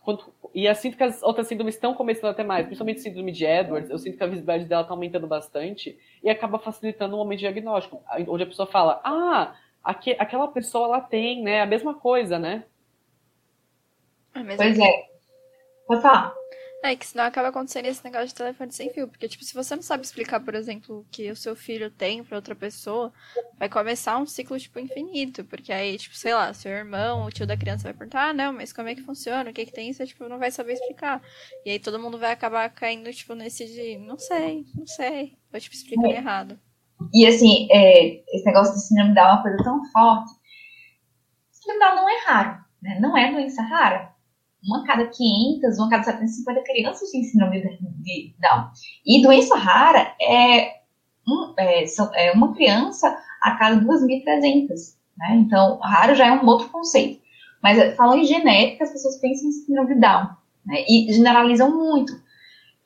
quando, e eu sinto que as outras síndromes estão começando até mais, principalmente a síndrome de Edwards, eu sinto que a visibilidade dela está aumentando bastante e acaba facilitando o momento de diagnóstico, onde a pessoa fala, ah, aqu aquela pessoa ela tem, né? A mesma coisa, né? Pois é. Pode falar. É que senão acaba acontecendo esse negócio de telefone sem fio. Porque, tipo, se você não sabe explicar, por exemplo, o que o seu filho tem pra outra pessoa, vai começar um ciclo, tipo, infinito. Porque aí, tipo, sei lá, seu irmão, o tio da criança vai perguntar, ah, não, mas como é que funciona? O que que tem? Você, tipo, não vai saber explicar. E aí todo mundo vai acabar caindo, tipo, nesse de, não sei, não sei. Ou, tipo, explicando é. errado. E assim, é, esse negócio de síndrome Down é uma coisa tão forte. Síndrome não é raro, né? Não é doença rara. Uma cada 500, uma cada 750 crianças têm síndrome de Down. E doença rara é, um, é, é uma criança a cada 2.300. Né? Então, raro já é um outro conceito. Mas é, falando em genética, as pessoas pensam em síndrome de Down. Né? E generalizam muito.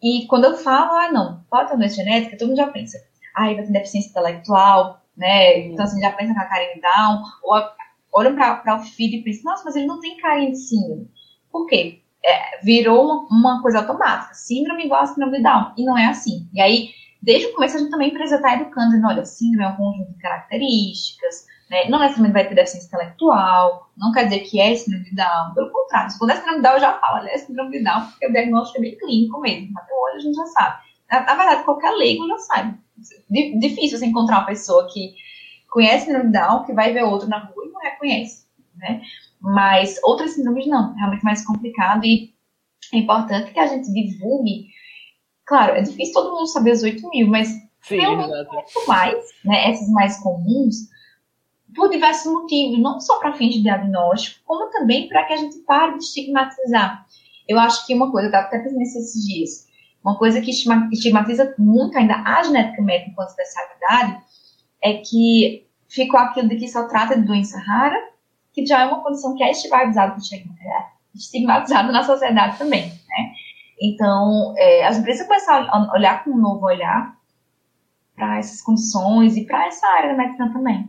E quando eu falo, ah, não, pode ter doença genética, todo mundo já pensa ai, vai ter deficiência intelectual, né? Então, assim, já pensa na Karen Down, ou olham para o filho e pensam, nossa, mas ele não tem carinha de síndrome. Por quê? É, virou uma, coisa automática. Síndrome igual a síndrome de Down. E não é assim. E aí, desde o começo, a gente também precisa estar educando, dizendo, olha, síndrome é um conjunto de características, né? não necessariamente vai ter deficiência intelectual, não quer dizer que é síndrome de Down. Pelo contrário, se for síndrome de Down, eu já falo, olha, é síndrome de Down, porque o diagnóstico é bem clínico mesmo. Até hoje a gente já sabe. Na, na verdade, qualquer leigo já sabe difícil você encontrar uma pessoa que conhece síndrome Down, que vai ver outro na rua e não reconhece, né? Mas outras síndromes não, é realmente mais complicado e é importante que a gente divulgue. Claro, é difícil todo mundo saber os 8 mil, mas Sim, exato. muito mais, né, essas mais comuns, por diversos motivos, não só para fins de diagnóstico, como também para que a gente pare de estigmatizar. Eu acho que uma coisa, eu estava até pensando nesses dias, uma coisa que estigmatiza muito ainda a genética médica enquanto especialidade é que ficou aquilo de que só trata de doença rara, que já é uma condição que é estigmatizada, é, estigmatizada na sociedade também, né? Então, é, as empresas começaram a olhar com um novo olhar para essas condições e para essa área da medicina também.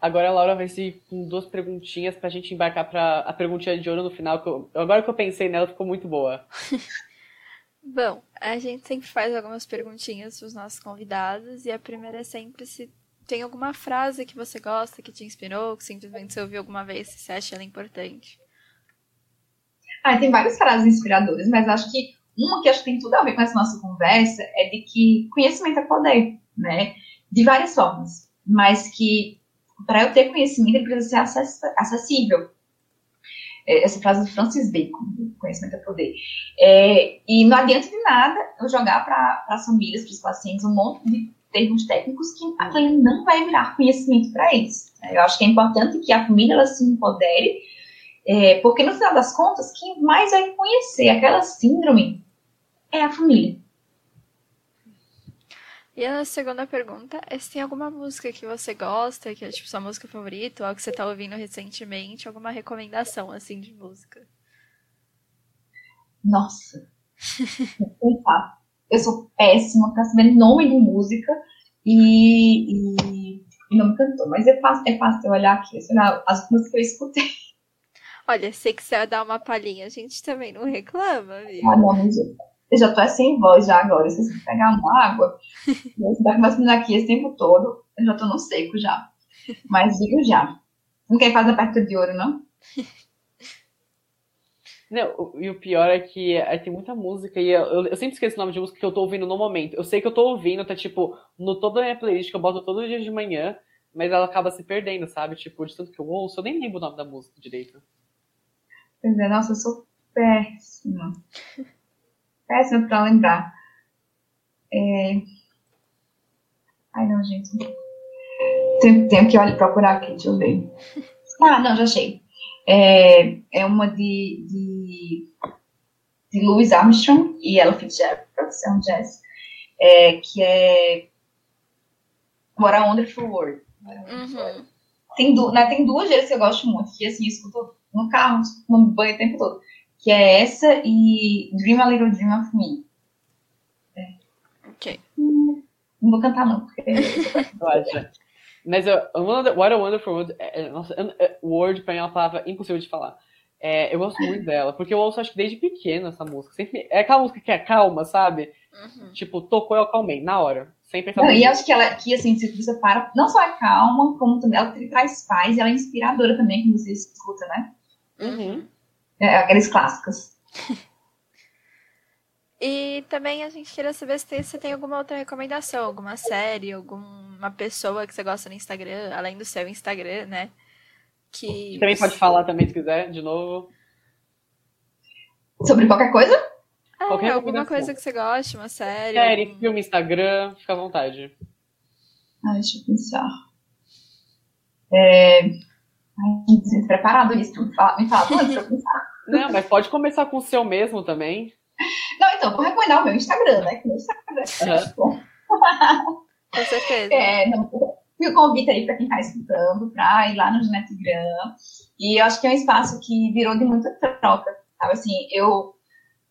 Agora a Laura vai seguir com duas perguntinhas para a gente embarcar para a perguntinha de ouro no final. Que eu, agora que eu pensei nela, ficou muito boa. Bom, a gente sempre faz algumas perguntinhas para os nossos convidados e a primeira é sempre se tem alguma frase que você gosta, que te inspirou, que simplesmente você ouviu alguma vez e você acha ela importante. Ah, tem várias frases inspiradoras, mas acho que uma que acho que tem tudo a ver com essa nossa conversa é de que conhecimento é poder, né? De várias formas, mas que para eu ter conhecimento ele precisa ser acessível. É, essa frase do Francis Bacon, conhecimento é poder. É, e não adianta de nada eu jogar para as famílias, para os pacientes, um monte de termos técnicos que aquele não vai virar conhecimento para eles. Eu acho que é importante que a família ela se empodere, é, porque no final das contas, quem mais vai conhecer aquela síndrome é a família. E a segunda pergunta é se tem alguma música que você gosta, que é tipo sua música favorita, ou que você tá ouvindo recentemente, alguma recomendação assim de música. Nossa. eu sou péssima pra saber nome de música e, e, e não me cantou, mas é fácil, é fácil olhar aqui, olhar as músicas que eu escutei. Olha, sei que você vai dar uma palhinha, a gente também não reclama, viu? Ah, não, não, eu já tô é sem voz já agora. Se você pegar uma água, você tá começando aqui esse tempo todo, eu já tô no seco já. Mas digo já. Não quer fazer a perto de ouro, não? Não, e o pior é que é, tem muita música e eu, eu, sempre esqueço o nome de música que eu tô ouvindo no momento. Eu sei que eu tô ouvindo, tá tipo, no toda a minha playlist que eu boto todo dia de manhã, mas ela acaba se perdendo, sabe? Tipo, de tanto que eu ouço, eu nem lembro o nome da música direito. Pois é, nossa, eu sou péssima péssima para lembrar. É... Ai, não, gente. Tenho, tenho que olhar, procurar aqui, deixa eu ver. Ah, não, já achei. É, é uma de, de, de Louis Armstrong e Ella Fitzgerald, é um jazz, é, que é What a Wonderful World. Uhum. Tem, du né, tem duas vezes que eu gosto muito, que assim, eu escuto no carro, no banho o tempo todo que é essa e Dream a Little Dream of Me. É. Ok. Não vou cantar, não, porque. Mas uh, What a Wonderful World, é, é nossa, é, Word pra mim é uma palavra impossível de falar. É, eu gosto muito dela, porque eu ouço acho que desde pequena essa música. Sempre, é aquela música que é calma, sabe? Uhum. Tipo, tocou, eu acalmei, na hora. Sem pensar não, E acho que ela, que assim, se você para, não só é calma, como também ela traz paz e ela é inspiradora também, que você escuta, né? Uhum. É, aqueles clássicos. E também a gente queria saber se você tem alguma outra recomendação, alguma série, alguma pessoa que você gosta no Instagram, além do seu Instagram, né? Que também pode falar também se quiser, de novo. Sobre qualquer coisa? É, qualquer alguma coisa que você goste, uma série. Série, algum... filme, Instagram, fica à vontade. Ah, deixa eu pensar. É... Ai, gente, preparado isso. Me fala, me fala antes pra pensar. Não, mas pode começar com o seu mesmo também. Não, então, vou recomendar o meu Instagram, né? Que meu Instagram é uhum. Com certeza. É, não, o convite aí para quem está escutando, para ir lá no Genetigram. E eu acho que é um espaço que virou de muita troca, sabe? Assim, eu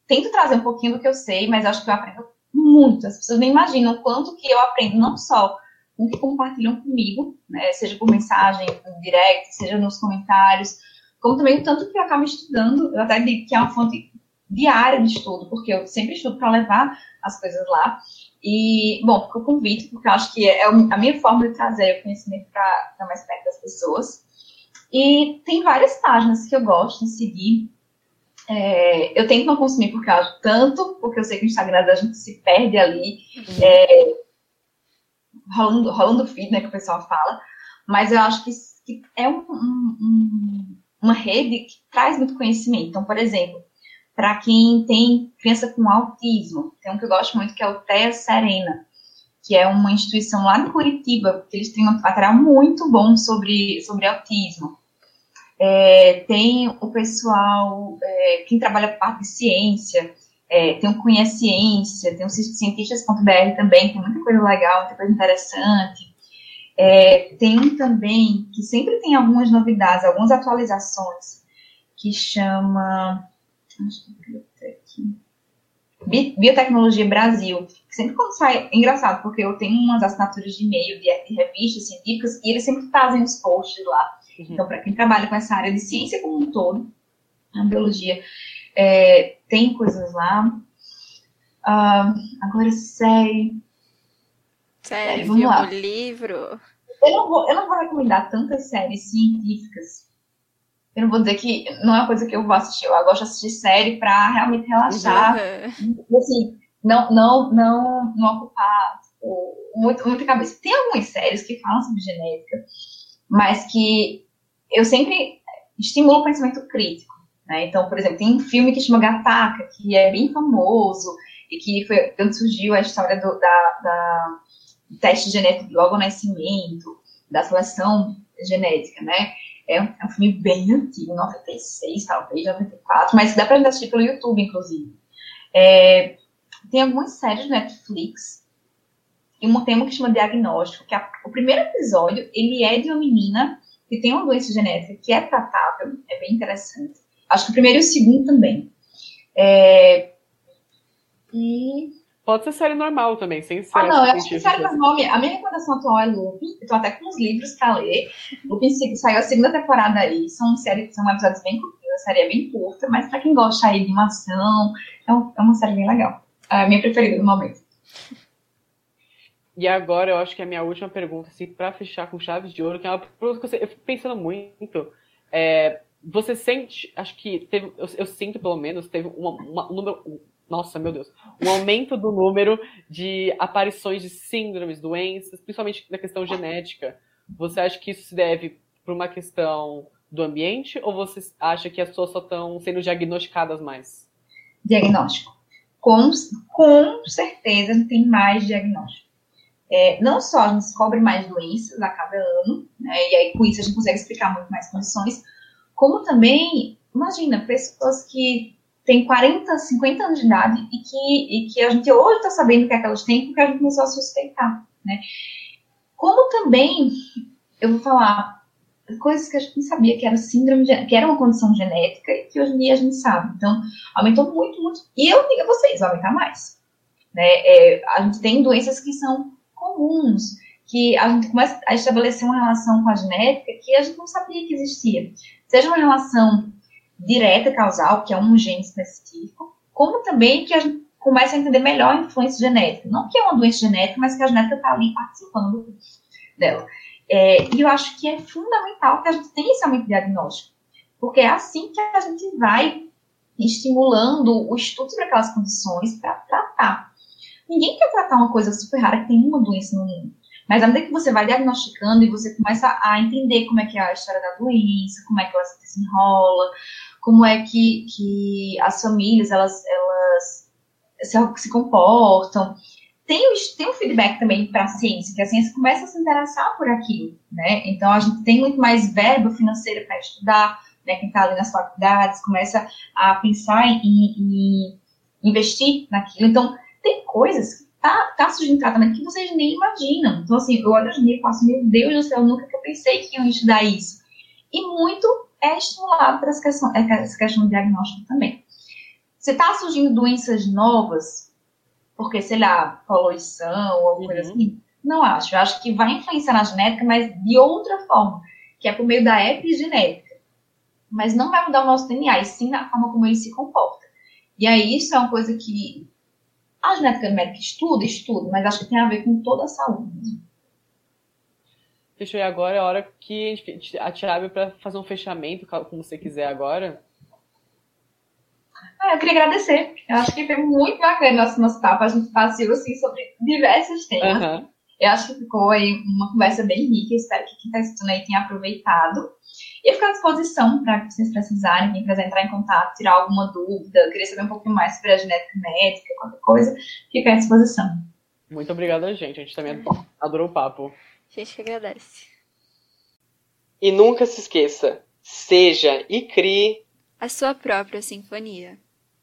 tento trazer um pouquinho do que eu sei, mas acho que eu aprendo muito. As pessoas nem imaginam o quanto que eu aprendo, não só com o que compartilham comigo, né? Seja por mensagem, no direct, seja nos comentários, como também o tanto que eu acabo estudando. Eu até digo que é uma fonte diária de estudo, porque eu sempre estudo para levar as coisas lá. E, bom, fico convite, porque eu acho que é a minha forma de trazer o conhecimento para mais perto das pessoas. E tem várias páginas que eu gosto de seguir. É, eu tento não consumir por causa tanto, porque eu sei que o Instagram da gente se perde ali, uhum. é, rolando, rolando feed, né, que o pessoal fala. Mas eu acho que, que é um, um, uma rede que traz muito conhecimento. Então, por exemplo, para quem tem criança com autismo. Tem um que eu gosto muito que é o TEA Serena, que é uma instituição lá de Curitiba, que eles têm um material muito bom sobre, sobre autismo. É, tem o pessoal, é, quem trabalha com parte de ciência, é, tem o Conheciência, tem o cientistas.br também, tem muita coisa legal, muita coisa interessante. É, tem um também que sempre tem algumas novidades, algumas atualizações, que chama. Acho que aqui. Biotecnologia Brasil, sempre quando sai, é engraçado, porque eu tenho umas assinaturas de e-mail de, revistas científicas e eles sempre fazem os posts lá. Uhum. Então, para quem trabalha com essa área de ciência como um todo, a biologia, é, tem coisas lá. Uh, agora, série. Série, vamos lá. livro. Eu não, vou, eu não vou recomendar tantas séries científicas. Eu não vou dizer que não é uma coisa que eu vou assistir. Eu gosto de assistir série para realmente relaxar. Uhum. E, assim, não, não, não, não ocupar tipo, muito, muita cabeça. Tem algumas séries que falam sobre genética, mas que eu sempre estimulo o pensamento crítico. Né? Então, por exemplo, tem um filme que chama Gataca, que é bem famoso, e que foi quando surgiu a história do, da, da teste genético logo ao nascimento, da seleção genética, né? É um, é um, filme bem antigo, 96, talvez, 94, mas dá pra assistir pelo YouTube, inclusive. É, tem algumas séries do Netflix, e um tema que chama Diagnóstico, que a, o primeiro episódio, ele é de uma menina que tem uma doença genética que é tratável, é bem interessante. Acho que o primeiro e o segundo também. É... E... Pode ser série normal também, sem ser. Ah, não, eu acho que série normal. A minha recomendação atual é Lupin. Eu tô até com uns livros pra ler. Lupin saiu a segunda temporada aí. São, série, são episódios bem curtos. A série é bem curta, mas pra quem gosta aí de uma ação, é, é uma série bem legal. É a minha preferida no momento. E agora eu acho que é a minha última pergunta, assim, pra fechar com chaves de ouro, que é uma pergunta que eu fico pensando muito. É, você sente, acho que teve, eu, eu sinto pelo menos, teve uma, uma, um número, nossa, meu Deus, um aumento do número de aparições de síndromes, doenças, principalmente na questão genética. Você acha que isso se deve por uma questão do ambiente ou você acha que as pessoas só estão sendo diagnosticadas mais? Diagnóstico. Com, com certeza tem mais diagnóstico. É, não só a gente descobre mais doenças a cada ano, né, e aí com isso a gente consegue explicar muito mais condições, como também, imagina, pessoas que têm 40, 50 anos de idade e que, e que a gente hoje está sabendo o que, é que elas têm porque a gente começou a suspeitar, né? Como também, eu vou falar, coisas que a gente não sabia que era síndrome, que era uma condição genética e que hoje em dia a gente sabe. Então, aumentou muito, muito. E eu digo a vocês, vai aumentar mais. Né? É, a gente tem doenças que são comuns, que a gente começa a estabelecer uma relação com a genética que a gente não sabia que existia seja uma relação direta causal, que é um gene específico, como também que a gente começa a entender melhor a influência genética. Não que é uma doença genética, mas que a genética está ali participando dela. É, e eu acho que é fundamental que a gente tenha esse aumento diagnóstico, porque é assim que a gente vai estimulando o estudo sobre aquelas condições para tratar. Ninguém quer tratar uma coisa super rara que tem uma doença no mundo. Mas à medida que você vai diagnosticando e você começa a entender como é que é a história da doença, como é que ela se desenrola, como é que, que as famílias elas, elas se, se comportam, tem, tem um feedback também para a ciência, que a ciência começa a se interessar por aquilo, né? Então a gente tem muito mais verba financeira para estudar, né? Quem está ali nas faculdades começa a pensar em investir naquilo. Então tem coisas tá, tá surgindo tratamento que vocês nem imaginam. Então, assim, eu olho hoje em dia e faço, meu Deus do céu, nunca que eu pensei que iam estudar isso. E muito é estimulado para essa questão, é, essa questão do diagnóstico também. Se está surgindo doenças novas, porque, sei lá, poluição ou alguma coisa uhum. assim, não acho. Eu acho que vai influenciar na genética, mas de outra forma, que é por meio da epigenética. Mas não vai mudar o nosso DNA, e sim na forma como ele se comporta. E aí, isso é uma coisa que a genética médica estuda, estuda, mas acho que tem a ver com toda a saúde mesmo. Fechou. E agora é a hora que a gente a te abre para fazer um fechamento, como você quiser agora. Ah, eu queria agradecer. Eu acho que foi muito bacana nosso, nosso papo. A gente passou assim, sobre diversos temas. Uhum. Eu acho que ficou aí uma conversa bem rica. Espero que quem está assistindo aí tenha aproveitado. E ficar à disposição para vocês precisarem, quem quiser entrar em contato, tirar alguma dúvida, querer saber um pouquinho mais sobre a genética médica, qualquer coisa, fica à disposição. Muito obrigada, gente. A gente também adorou o papo. A gente que agradece. E nunca se esqueça, seja e crie a sua própria sinfonia.